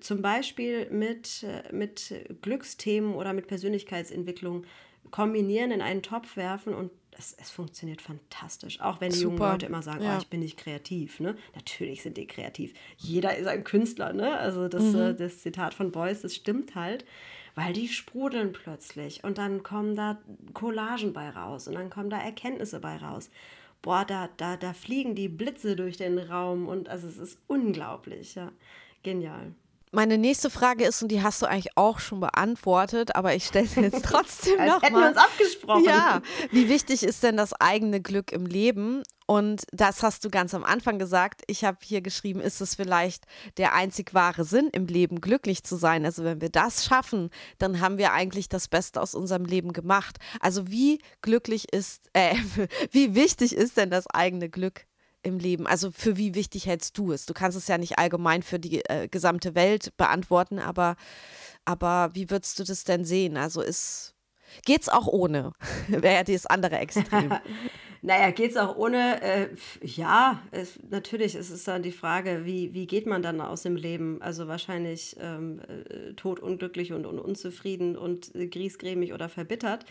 zum Beispiel mit, mit Glücksthemen oder mit Persönlichkeitsentwicklung kombinieren, in einen Topf werfen und es, es funktioniert fantastisch. Auch wenn die Super. jungen Leute immer sagen, ja. oh, ich bin nicht kreativ. Ne? Natürlich sind die kreativ. Jeder ist ein Künstler. Ne? Also das, mhm. äh, das Zitat von Beuys, das stimmt halt weil die sprudeln plötzlich und dann kommen da Collagen bei raus und dann kommen da Erkenntnisse bei raus. Boah, da, da, da fliegen die Blitze durch den Raum und also es ist unglaublich, ja. Genial. Meine nächste Frage ist, und die hast du eigentlich auch schon beantwortet, aber ich stelle sie jetzt trotzdem nochmal. Hätten wir uns abgesprochen. Ja, wie wichtig ist denn das eigene Glück im Leben? Und das hast du ganz am Anfang gesagt. Ich habe hier geschrieben, ist es vielleicht der einzig wahre Sinn im Leben, glücklich zu sein? Also wenn wir das schaffen, dann haben wir eigentlich das Beste aus unserem Leben gemacht. Also wie glücklich ist, äh, wie wichtig ist denn das eigene Glück im Leben? Also für wie wichtig hältst du es? Du kannst es ja nicht allgemein für die äh, gesamte Welt beantworten, aber, aber wie würdest du das denn sehen? Also ist, geht's auch ohne? Wäre ja das andere Extrem. naja, geht's auch ohne? Äh, ja, es, natürlich ist es dann die Frage, wie, wie geht man dann aus dem Leben? Also wahrscheinlich ähm, äh, tot, und, und unzufrieden und äh, griesgrämig oder verbittert.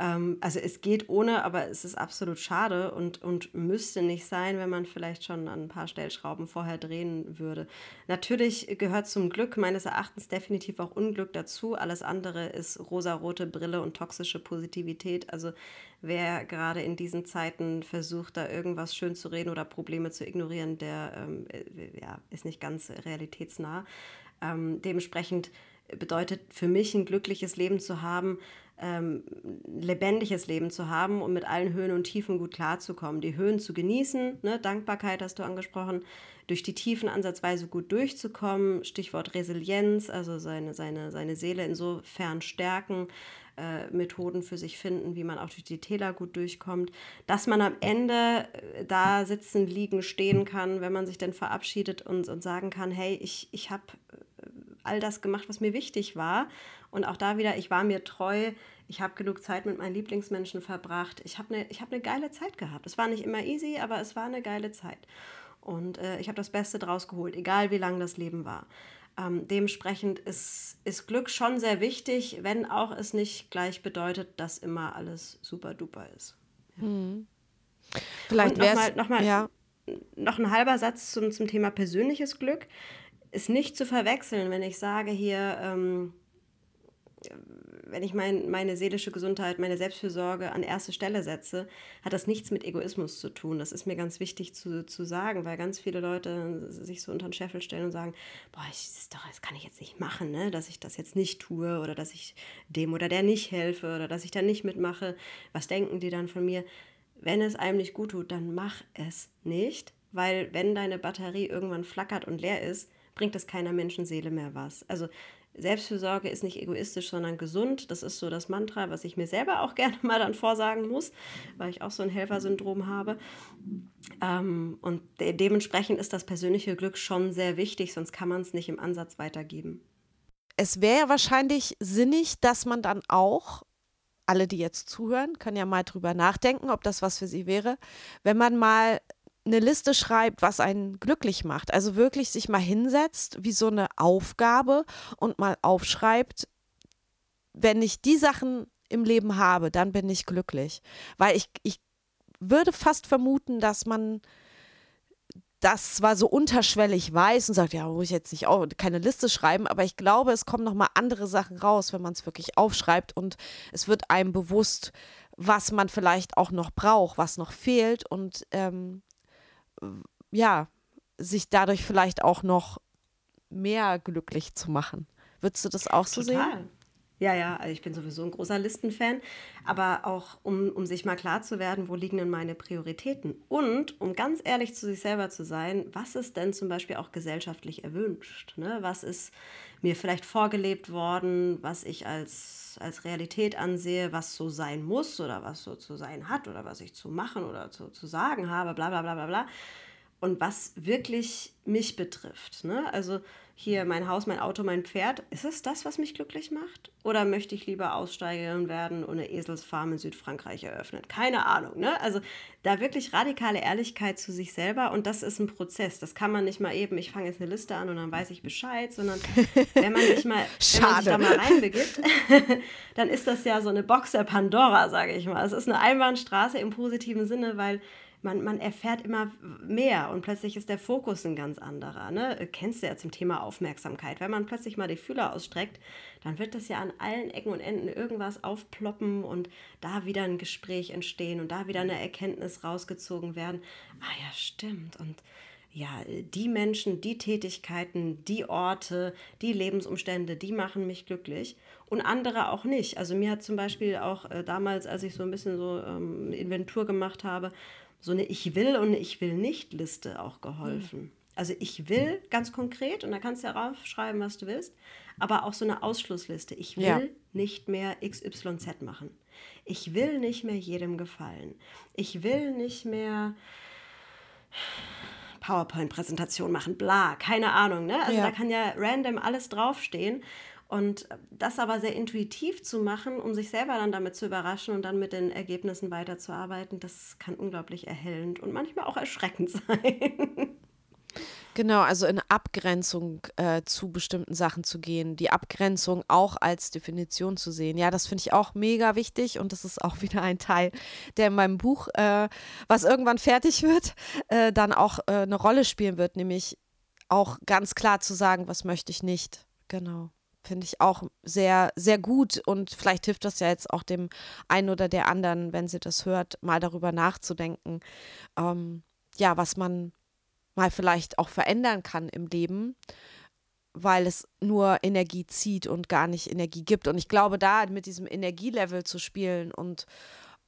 Ähm, also es geht ohne, aber es ist absolut schade und, und müsste nicht sein, wenn man vielleicht schon an ein paar Stellschrauben vorher drehen würde. Natürlich gehört zum Glück meines Erachtens definitiv auch Unglück dazu. Alles andere ist rosarote Brille und toxische Positivität. Also wer gerade in diesen Zeiten versucht, da irgendwas schön zu reden oder Probleme zu ignorieren, der ähm, äh, ja, ist nicht ganz realitätsnah. Ähm, dementsprechend bedeutet für mich ein glückliches Leben zu haben, ähm, lebendiges Leben zu haben und mit allen Höhen und Tiefen gut klarzukommen. Die Höhen zu genießen, ne? Dankbarkeit hast du angesprochen, durch die Tiefen ansatzweise gut durchzukommen, Stichwort Resilienz, also seine, seine, seine Seele insofern stärken, äh, Methoden für sich finden, wie man auch durch die Täler gut durchkommt, dass man am Ende äh, da sitzen, liegen, stehen kann, wenn man sich dann verabschiedet und, und sagen kann, hey, ich, ich habe äh, all das gemacht, was mir wichtig war. Und auch da wieder, ich war mir treu, ich habe genug Zeit mit meinen Lieblingsmenschen verbracht. Ich habe eine hab ne geile Zeit gehabt. Es war nicht immer easy, aber es war eine geile Zeit. Und äh, ich habe das Beste draus geholt, egal wie lang das Leben war. Ähm, dementsprechend ist, ist Glück schon sehr wichtig, wenn auch es nicht gleich bedeutet, dass immer alles super duper ist. Ja. Hm. Vielleicht wäre es noch mal, ja. noch ein halber Satz zum, zum Thema persönliches Glück ist nicht zu verwechseln, wenn ich sage hier, ähm, wenn ich mein, meine seelische Gesundheit, meine Selbstfürsorge an erste Stelle setze, hat das nichts mit Egoismus zu tun. Das ist mir ganz wichtig zu, zu sagen, weil ganz viele Leute sich so unter den Scheffel stellen und sagen, boah, ich, das, doch, das kann ich jetzt nicht machen, ne? dass ich das jetzt nicht tue oder dass ich dem oder der nicht helfe oder dass ich da nicht mitmache. Was denken die dann von mir? Wenn es einem nicht gut tut, dann mach es nicht, weil wenn deine Batterie irgendwann flackert und leer ist, bringt es keiner Menschenseele mehr was. Also Selbstfürsorge ist nicht egoistisch, sondern gesund. Das ist so das Mantra, was ich mir selber auch gerne mal dann vorsagen muss, weil ich auch so ein Helfersyndrom habe. Ähm, und de dementsprechend ist das persönliche Glück schon sehr wichtig, sonst kann man es nicht im Ansatz weitergeben. Es wäre ja wahrscheinlich sinnig, dass man dann auch alle, die jetzt zuhören, können ja mal drüber nachdenken, ob das was für sie wäre, wenn man mal eine Liste schreibt, was einen glücklich macht. Also wirklich sich mal hinsetzt, wie so eine Aufgabe und mal aufschreibt, wenn ich die Sachen im Leben habe, dann bin ich glücklich. Weil ich, ich würde fast vermuten, dass man das zwar so unterschwellig weiß und sagt, ja, muss ich jetzt nicht auch keine Liste schreiben, aber ich glaube, es kommen nochmal andere Sachen raus, wenn man es wirklich aufschreibt und es wird einem bewusst, was man vielleicht auch noch braucht, was noch fehlt und ähm, ja, sich dadurch vielleicht auch noch mehr glücklich zu machen. Würdest du das auch so Total. sehen? Ja, ja, also ich bin sowieso ein großer Listenfan, aber auch um, um sich mal klar zu werden, wo liegen denn meine Prioritäten? Und um ganz ehrlich zu sich selber zu sein, was ist denn zum Beispiel auch gesellschaftlich erwünscht? Ne? Was ist mir vielleicht vorgelebt worden, was ich als, als Realität ansehe, was so sein muss oder was so zu sein hat oder was ich zu machen oder zu, zu sagen habe, bla bla bla bla bla und was wirklich mich betrifft. Ne? Also hier mein Haus, mein Auto, mein Pferd, ist es das, was mich glücklich macht? Oder möchte ich lieber Aussteigerin werden und eine Eselsfarm in Südfrankreich eröffnen? Keine Ahnung. Ne? Also da wirklich radikale Ehrlichkeit zu sich selber und das ist ein Prozess. Das kann man nicht mal eben, ich fange jetzt eine Liste an und dann weiß ich Bescheid, sondern wenn man sich mal, wenn man sich da mal reinbegibt, dann ist das ja so eine Box der Pandora, sage ich mal. Es ist eine Einbahnstraße im positiven Sinne, weil man, man erfährt immer mehr und plötzlich ist der Fokus ein ganz anderer. Ne? Kennst du ja zum Thema Aufmerksamkeit. Wenn man plötzlich mal die Fühler ausstreckt, dann wird das ja an allen Ecken und Enden irgendwas aufploppen und da wieder ein Gespräch entstehen und da wieder eine Erkenntnis rausgezogen werden. Ah ja, stimmt. Und ja, die Menschen, die Tätigkeiten, die Orte, die Lebensumstände, die machen mich glücklich und andere auch nicht. Also mir hat zum Beispiel auch äh, damals, als ich so ein bisschen so ähm, Inventur gemacht habe, so eine Ich will und eine Ich will nicht Liste auch geholfen. Mhm. Also ich will ganz konkret und da kannst du ja raufschreiben, was du willst, aber auch so eine Ausschlussliste. Ich will ja. nicht mehr XYZ machen. Ich will nicht mehr jedem gefallen. Ich will nicht mehr PowerPoint-Präsentation machen, bla, keine Ahnung. Ne? Also ja. da kann ja random alles draufstehen. Und das aber sehr intuitiv zu machen, um sich selber dann damit zu überraschen und dann mit den Ergebnissen weiterzuarbeiten, das kann unglaublich erhellend und manchmal auch erschreckend sein. Genau, also in Abgrenzung äh, zu bestimmten Sachen zu gehen, die Abgrenzung auch als Definition zu sehen. Ja, das finde ich auch mega wichtig und das ist auch wieder ein Teil, der in meinem Buch, äh, was irgendwann fertig wird, äh, dann auch äh, eine Rolle spielen wird, nämlich auch ganz klar zu sagen, was möchte ich nicht. Genau. Finde ich auch sehr, sehr gut und vielleicht hilft das ja jetzt auch dem einen oder der anderen, wenn sie das hört, mal darüber nachzudenken, ähm, ja, was man mal vielleicht auch verändern kann im Leben, weil es nur Energie zieht und gar nicht Energie gibt. Und ich glaube, da mit diesem Energielevel zu spielen und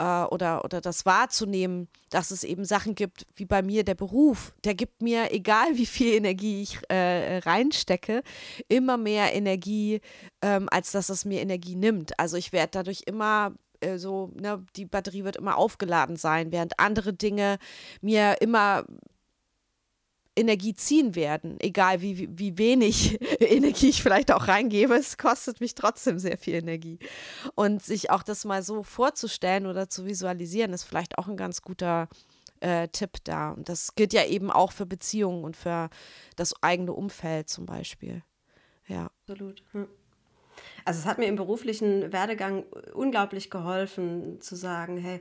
äh, oder, oder das wahrzunehmen, dass es eben Sachen gibt, wie bei mir der Beruf, der gibt mir, egal wie viel Energie ich äh, reinstecke, immer mehr Energie, ähm, als dass es mir Energie nimmt. Also ich werde dadurch immer äh, so, ne, die Batterie wird immer aufgeladen sein, während andere Dinge mir immer Energie ziehen werden, egal wie, wie, wenig Energie ich vielleicht auch reingebe, es kostet mich trotzdem sehr viel Energie. Und sich auch das mal so vorzustellen oder zu visualisieren, ist vielleicht auch ein ganz guter äh, Tipp da. Und das gilt ja eben auch für Beziehungen und für das eigene Umfeld zum Beispiel. Ja. Absolut. Hm. Also es hat mir im beruflichen Werdegang unglaublich geholfen zu sagen, hey,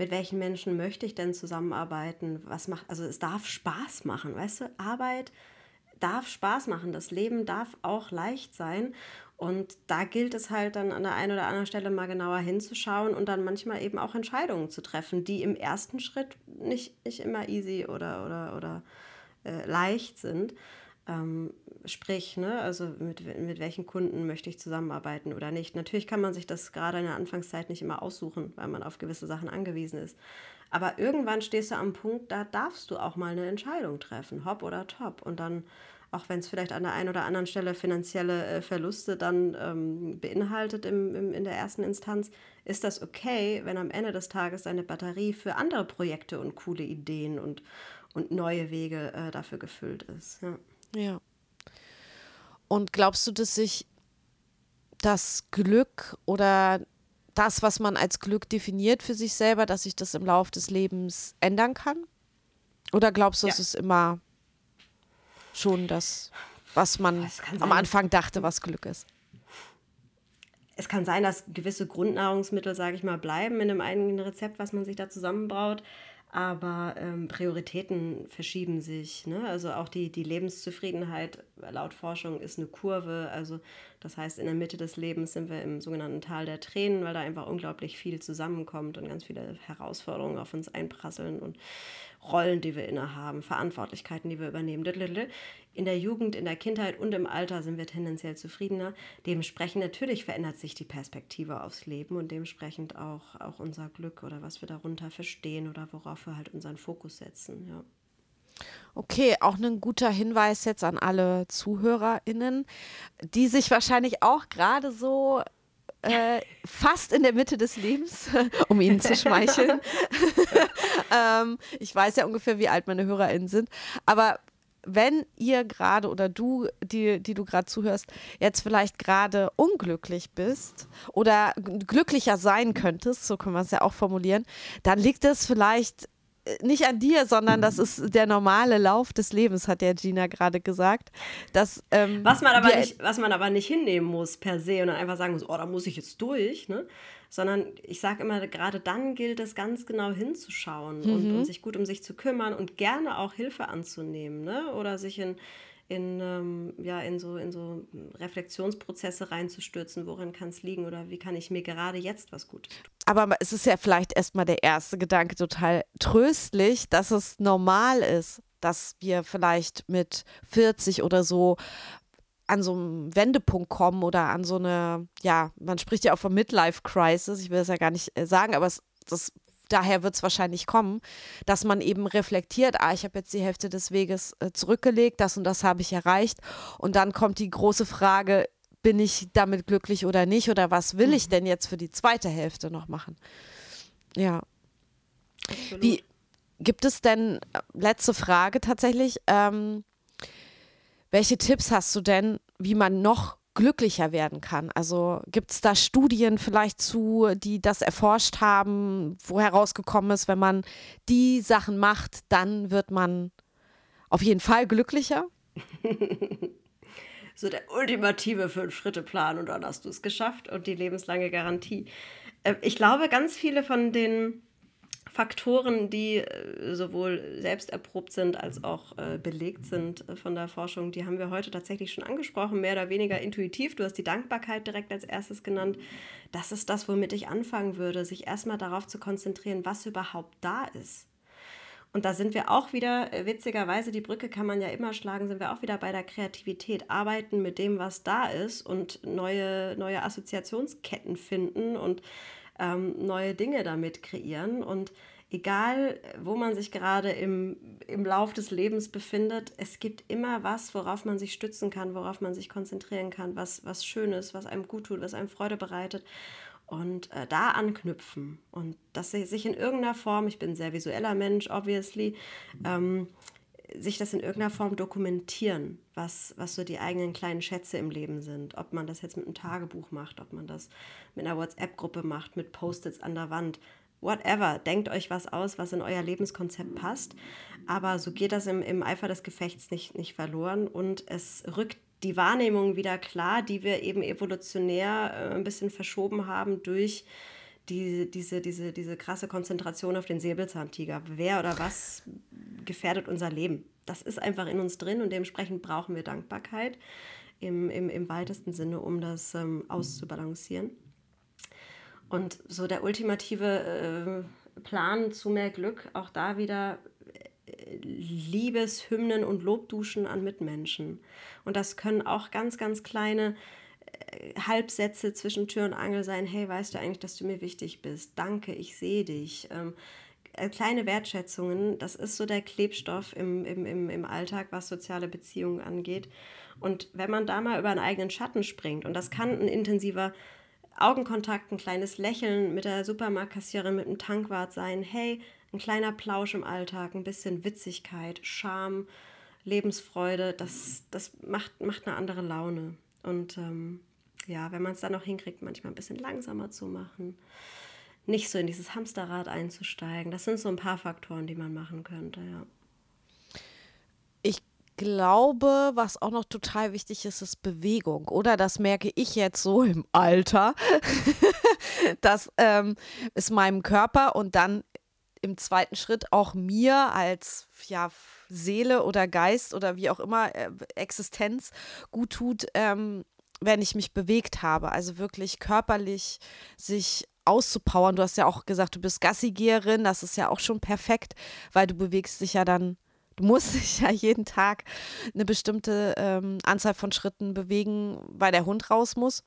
mit welchen Menschen möchte ich denn zusammenarbeiten? Was macht, also es darf Spaß machen, weißt du? Arbeit darf Spaß machen, das Leben darf auch leicht sein. Und da gilt es halt dann an der einen oder anderen Stelle mal genauer hinzuschauen und dann manchmal eben auch Entscheidungen zu treffen, die im ersten Schritt nicht, nicht immer easy oder, oder, oder äh, leicht sind. Ähm, sprich, ne, also mit, mit welchen Kunden möchte ich zusammenarbeiten oder nicht. Natürlich kann man sich das gerade in der Anfangszeit nicht immer aussuchen, weil man auf gewisse Sachen angewiesen ist. Aber irgendwann stehst du am Punkt, da darfst du auch mal eine Entscheidung treffen, hopp oder top. Und dann, auch wenn es vielleicht an der einen oder anderen Stelle finanzielle äh, Verluste dann ähm, beinhaltet im, im, in der ersten Instanz, ist das okay, wenn am Ende des Tages deine Batterie für andere Projekte und coole Ideen und, und neue Wege äh, dafür gefüllt ist. Ja. Ja. Und glaubst du, dass sich das Glück oder das, was man als Glück definiert für sich selber, dass sich das im Laufe des Lebens ändern kann? Oder glaubst du, ja. es ist immer schon das, was man am Anfang dachte, was Glück ist? Es kann sein, dass gewisse Grundnahrungsmittel, sage ich mal, bleiben in einem eigenen Rezept, was man sich da zusammenbraut aber ähm, Prioritäten verschieben sich. Ne? Also auch die, die Lebenszufriedenheit laut Forschung ist eine Kurve. Also das heißt, in der Mitte des Lebens sind wir im sogenannten Tal der Tränen, weil da einfach unglaublich viel zusammenkommt und ganz viele Herausforderungen auf uns einprasseln und Rollen, die wir innehaben, Verantwortlichkeiten, die wir übernehmen. In der Jugend, in der Kindheit und im Alter sind wir tendenziell zufriedener. Dementsprechend natürlich verändert sich die Perspektive aufs Leben und dementsprechend auch, auch unser Glück oder was wir darunter verstehen oder worauf wir halt unseren Fokus setzen. Ja. Okay, auch ein guter Hinweis jetzt an alle ZuhörerInnen, die sich wahrscheinlich auch gerade so äh, fast in der Mitte des Lebens, um ihnen zu schmeicheln. ähm, ich weiß ja ungefähr, wie alt meine HörerInnen sind. Aber wenn ihr gerade oder du, die, die du gerade zuhörst, jetzt vielleicht gerade unglücklich bist oder glücklicher sein könntest, so kann man es ja auch formulieren, dann liegt es vielleicht nicht an dir, sondern das ist der normale Lauf des Lebens, hat der Gina gerade gesagt. Dass, ähm, was, man aber nicht, was man aber nicht hinnehmen muss per se und dann einfach sagen muss, oh, da muss ich jetzt durch, ne? sondern ich sage immer, gerade dann gilt es ganz genau hinzuschauen mhm. und, und, sich gut um sich zu kümmern und gerne auch Hilfe anzunehmen ne? oder sich in in, ähm, ja, in, so, in so Reflexionsprozesse reinzustürzen, woran kann es liegen oder wie kann ich mir gerade jetzt was Gutes tun. Aber es ist ja vielleicht erstmal der erste Gedanke total tröstlich, dass es normal ist, dass wir vielleicht mit 40 oder so an so einen Wendepunkt kommen oder an so eine, ja, man spricht ja auch von Midlife-Crisis, ich will das ja gar nicht äh, sagen, aber es, das daher wird es wahrscheinlich kommen, dass man eben reflektiert, ah, ich habe jetzt die Hälfte des Weges äh, zurückgelegt, das und das habe ich erreicht. Und dann kommt die große Frage, bin ich damit glücklich oder nicht? Oder was will ich mhm. denn jetzt für die zweite Hälfte noch machen? Ja. Absolut. Wie gibt es denn, äh, letzte Frage tatsächlich, ähm, welche Tipps hast du denn, wie man noch glücklicher werden kann. Also gibt es da Studien vielleicht zu, die das erforscht haben, wo herausgekommen ist, wenn man die Sachen macht, dann wird man auf jeden Fall glücklicher. so der ultimative Fünf-Schritte-Plan und dann hast du es geschafft und die lebenslange Garantie. Äh, ich glaube, ganz viele von den Faktoren, die äh, sowohl selbst erprobt sind als auch äh, belegt sind von der Forschung, die haben wir heute tatsächlich schon angesprochen, mehr oder weniger intuitiv. Du hast die Dankbarkeit direkt als erstes genannt. Das ist das, womit ich anfangen würde, sich erstmal darauf zu konzentrieren, was überhaupt da ist. Und da sind wir auch wieder, witzigerweise, die Brücke kann man ja immer schlagen, sind wir auch wieder bei der Kreativität. Arbeiten mit dem, was da ist und neue, neue Assoziationsketten finden und ähm, neue Dinge damit kreieren. Und egal, wo man sich gerade im, im Lauf des Lebens befindet, es gibt immer was, worauf man sich stützen kann, worauf man sich konzentrieren kann, was, was Schönes, was einem gut tut, was einem Freude bereitet. Und äh, da anknüpfen und dass sich in irgendeiner Form, ich bin ein sehr visueller Mensch, obviously, ähm, sich das in irgendeiner Form dokumentieren, was, was so die eigenen kleinen Schätze im Leben sind. Ob man das jetzt mit einem Tagebuch macht, ob man das mit einer WhatsApp-Gruppe macht, mit Post-its an der Wand. Whatever, denkt euch was aus, was in euer Lebenskonzept passt. Aber so geht das im, im Eifer des Gefechts nicht, nicht verloren und es rückt die Wahrnehmung wieder klar, die wir eben evolutionär äh, ein bisschen verschoben haben durch die, diese, diese, diese krasse Konzentration auf den Säbelzahntiger. Wer oder was gefährdet unser Leben? Das ist einfach in uns drin und dementsprechend brauchen wir Dankbarkeit im, im, im weitesten Sinne, um das ähm, auszubalancieren. Und so der ultimative äh, Plan zu mehr Glück, auch da wieder äh, Liebeshymnen und Lobduschen an Mitmenschen. Und das können auch ganz, ganz kleine Halbsätze zwischen Tür und Angel sein, hey, weißt du eigentlich, dass du mir wichtig bist? Danke, ich sehe dich. Ähm, äh, kleine Wertschätzungen, das ist so der Klebstoff im, im, im, im Alltag, was soziale Beziehungen angeht. Und wenn man da mal über einen eigenen Schatten springt, und das kann ein intensiver Augenkontakt, ein kleines Lächeln mit der Supermarktkassiererin, mit dem Tankwart sein, hey, ein kleiner Plausch im Alltag, ein bisschen Witzigkeit, Charme, Lebensfreude, das, das macht, macht eine andere Laune. Und ähm, ja, wenn man es dann noch hinkriegt, manchmal ein bisschen langsamer zu machen, nicht so in dieses Hamsterrad einzusteigen. Das sind so ein paar Faktoren, die man machen könnte, ja. Ich glaube, was auch noch total wichtig ist, ist Bewegung. Oder das merke ich jetzt so im Alter. das ähm, ist meinem Körper und dann im zweiten Schritt auch mir als ja, Seele oder Geist oder wie auch immer äh, Existenz gut tut, ähm, wenn ich mich bewegt habe. Also wirklich körperlich sich auszupowern. Du hast ja auch gesagt, du bist Gassigeherin. Das ist ja auch schon perfekt, weil du bewegst dich ja dann Du musst dich ja jeden Tag eine bestimmte ähm, Anzahl von Schritten bewegen, weil der Hund raus muss.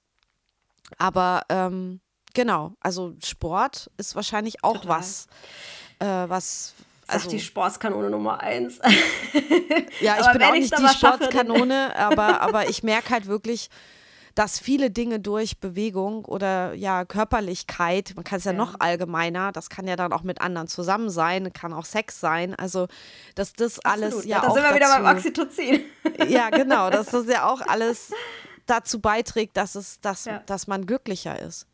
Aber ähm, genau, also Sport ist wahrscheinlich auch Total. was, äh, was. Also, Sag die Sportskanone Nummer eins. ja, ich bin auch nicht die Sportskanone, aber, aber ich merke halt wirklich, dass viele Dinge durch Bewegung oder ja Körperlichkeit, man kann es ja, ja, noch allgemeiner, das kann ja dann auch mit anderen zusammen sein, kann auch Sex sein, also dass das alles Absolut. ja, ja da auch sind wir dazu, wieder beim Oxytocin. Ja, genau, dass das ja auch alles dazu beiträgt, dass es, dass, ja. dass man glücklicher ist.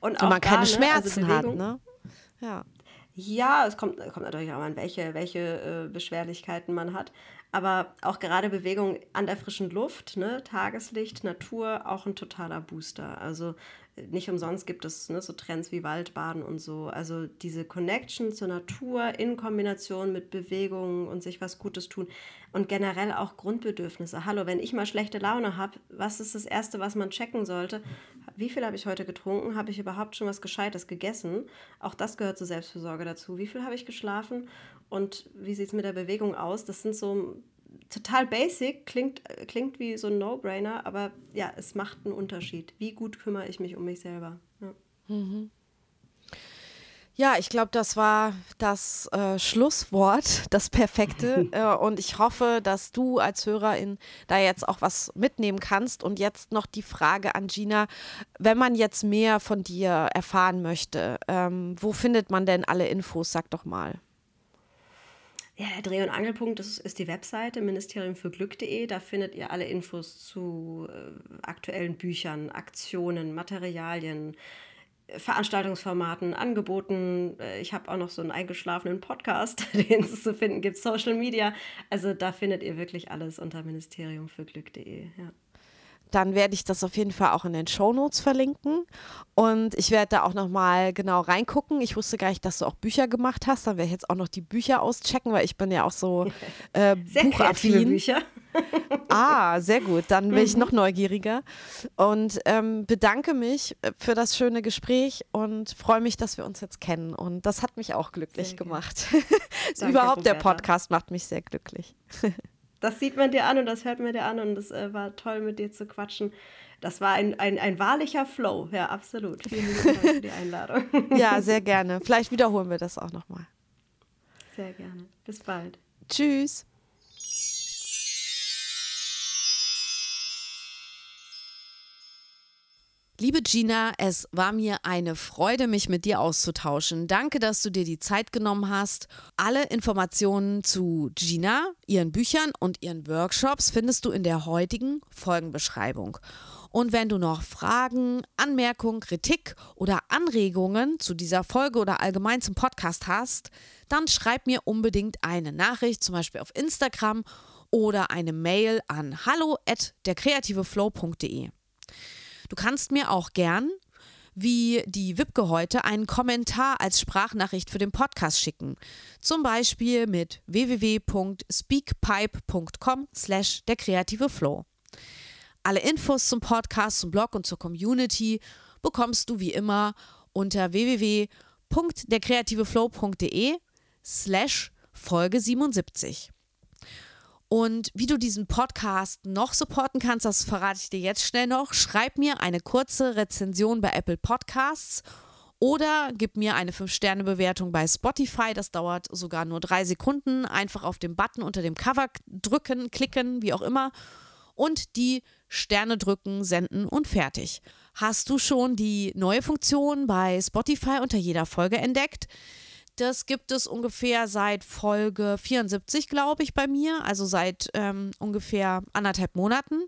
Und, Und man keine ne, also Schmerzen also hat, ne? Ja. Ja, es kommt, kommt natürlich auch an, welche, welche äh, Beschwerlichkeiten man hat. Aber auch gerade Bewegung an der frischen Luft, ne, Tageslicht, Natur, auch ein totaler Booster. Also nicht umsonst gibt es ne, so Trends wie Waldbaden und so. Also diese Connection zur Natur in Kombination mit Bewegung und sich was Gutes tun und generell auch Grundbedürfnisse. Hallo, wenn ich mal schlechte Laune habe, was ist das Erste, was man checken sollte? Wie viel habe ich heute getrunken? Habe ich überhaupt schon was Gescheites gegessen? Auch das gehört zur Selbstfürsorge dazu. Wie viel habe ich geschlafen? Und wie sieht es mit der Bewegung aus? Das sind so total basic, klingt, klingt wie so ein No-Brainer, aber ja, es macht einen Unterschied. Wie gut kümmere ich mich um mich selber? Ja. Mhm. Ja, ich glaube, das war das äh, Schlusswort, das perfekte. äh, und ich hoffe, dass du als Hörerin da jetzt auch was mitnehmen kannst. Und jetzt noch die Frage an Gina, wenn man jetzt mehr von dir erfahren möchte, ähm, wo findet man denn alle Infos? Sag doch mal. Ja, der Dreh- und Angelpunkt das ist die Webseite Ministerium für Glück.de. Da findet ihr alle Infos zu äh, aktuellen Büchern, Aktionen, Materialien, Veranstaltungsformaten, Angeboten. Äh, ich habe auch noch so einen eingeschlafenen Podcast, den es zu finden gibt, Social Media. Also da findet ihr wirklich alles unter ministeriumfürglück.de. Ja dann werde ich das auf jeden Fall auch in den Show Notes verlinken. Und ich werde da auch nochmal genau reingucken. Ich wusste gar nicht, dass du auch Bücher gemacht hast. Dann werde ich jetzt auch noch die Bücher auschecken, weil ich bin ja auch so äh, sehr buchaffin. Bücher. Ah, sehr gut. Dann bin mhm. ich noch neugieriger. Und ähm, bedanke mich für das schöne Gespräch und freue mich, dass wir uns jetzt kennen. Und das hat mich auch glücklich sehr gemacht. Überhaupt der Podcast macht mich sehr glücklich. Das sieht man dir an und das hört man dir an und es äh, war toll, mit dir zu quatschen. Das war ein, ein, ein wahrlicher Flow, ja, absolut. Vielen Dank für die Einladung. ja, sehr gerne. Vielleicht wiederholen wir das auch nochmal. Sehr gerne. Bis bald. Tschüss. Liebe Gina, es war mir eine Freude, mich mit dir auszutauschen. Danke, dass du dir die Zeit genommen hast. Alle Informationen zu Gina, ihren Büchern und ihren Workshops findest du in der heutigen Folgenbeschreibung. Und wenn du noch Fragen, Anmerkungen, Kritik oder Anregungen zu dieser Folge oder allgemein zum Podcast hast, dann schreib mir unbedingt eine Nachricht, zum Beispiel auf Instagram oder eine Mail an hallo at derkreativeflow.de. Du kannst mir auch gern wie die Wipke heute einen Kommentar als Sprachnachricht für den Podcast schicken. Zum Beispiel mit www.speakpipe.com slash der kreative Flow. Alle Infos zum Podcast, zum Blog und zur Community bekommst du wie immer unter www.derkreativeflow.de slash Folge 77. Und wie du diesen Podcast noch supporten kannst, das verrate ich dir jetzt schnell noch. Schreib mir eine kurze Rezension bei Apple Podcasts oder gib mir eine 5-Sterne-Bewertung bei Spotify. Das dauert sogar nur drei Sekunden. Einfach auf den Button unter dem Cover drücken, klicken, wie auch immer. Und die Sterne drücken, senden und fertig. Hast du schon die neue Funktion bei Spotify unter jeder Folge entdeckt? Das gibt es ungefähr seit Folge 74, glaube ich, bei mir, also seit ähm, ungefähr anderthalb Monaten.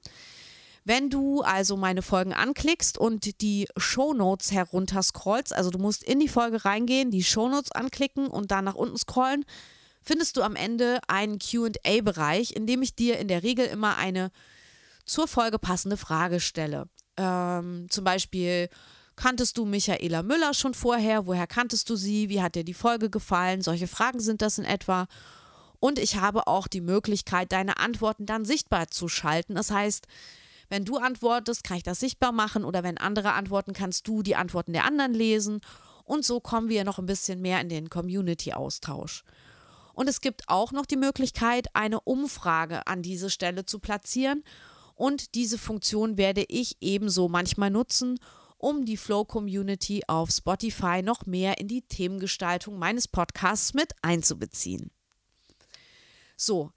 Wenn du also meine Folgen anklickst und die Shownotes herunterscrollst, also du musst in die Folge reingehen, die Shownotes anklicken und dann nach unten scrollen, findest du am Ende einen QA-Bereich, in dem ich dir in der Regel immer eine zur Folge passende Frage stelle. Ähm, zum Beispiel, Kanntest du Michaela Müller schon vorher? Woher kanntest du sie? Wie hat dir die Folge gefallen? Solche Fragen sind das in etwa. Und ich habe auch die Möglichkeit, deine Antworten dann sichtbar zu schalten. Das heißt, wenn du antwortest, kann ich das sichtbar machen oder wenn andere antworten, kannst du die Antworten der anderen lesen. Und so kommen wir noch ein bisschen mehr in den Community-Austausch. Und es gibt auch noch die Möglichkeit, eine Umfrage an diese Stelle zu platzieren. Und diese Funktion werde ich ebenso manchmal nutzen, um die Flow Community auf Spotify noch mehr in die Themengestaltung meines Podcasts mit einzubeziehen. So,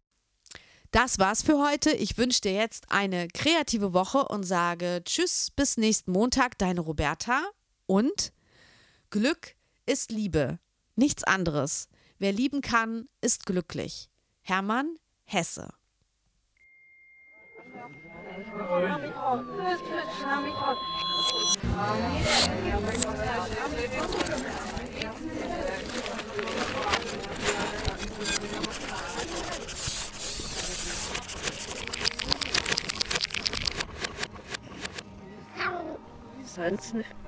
das war's für heute. Ich wünsche dir jetzt eine kreative Woche und sage Tschüss bis nächsten Montag, deine Roberta. Und Glück ist Liebe, nichts anderes. Wer lieben kann, ist glücklich. Hermann Hesse. Sonst nicht.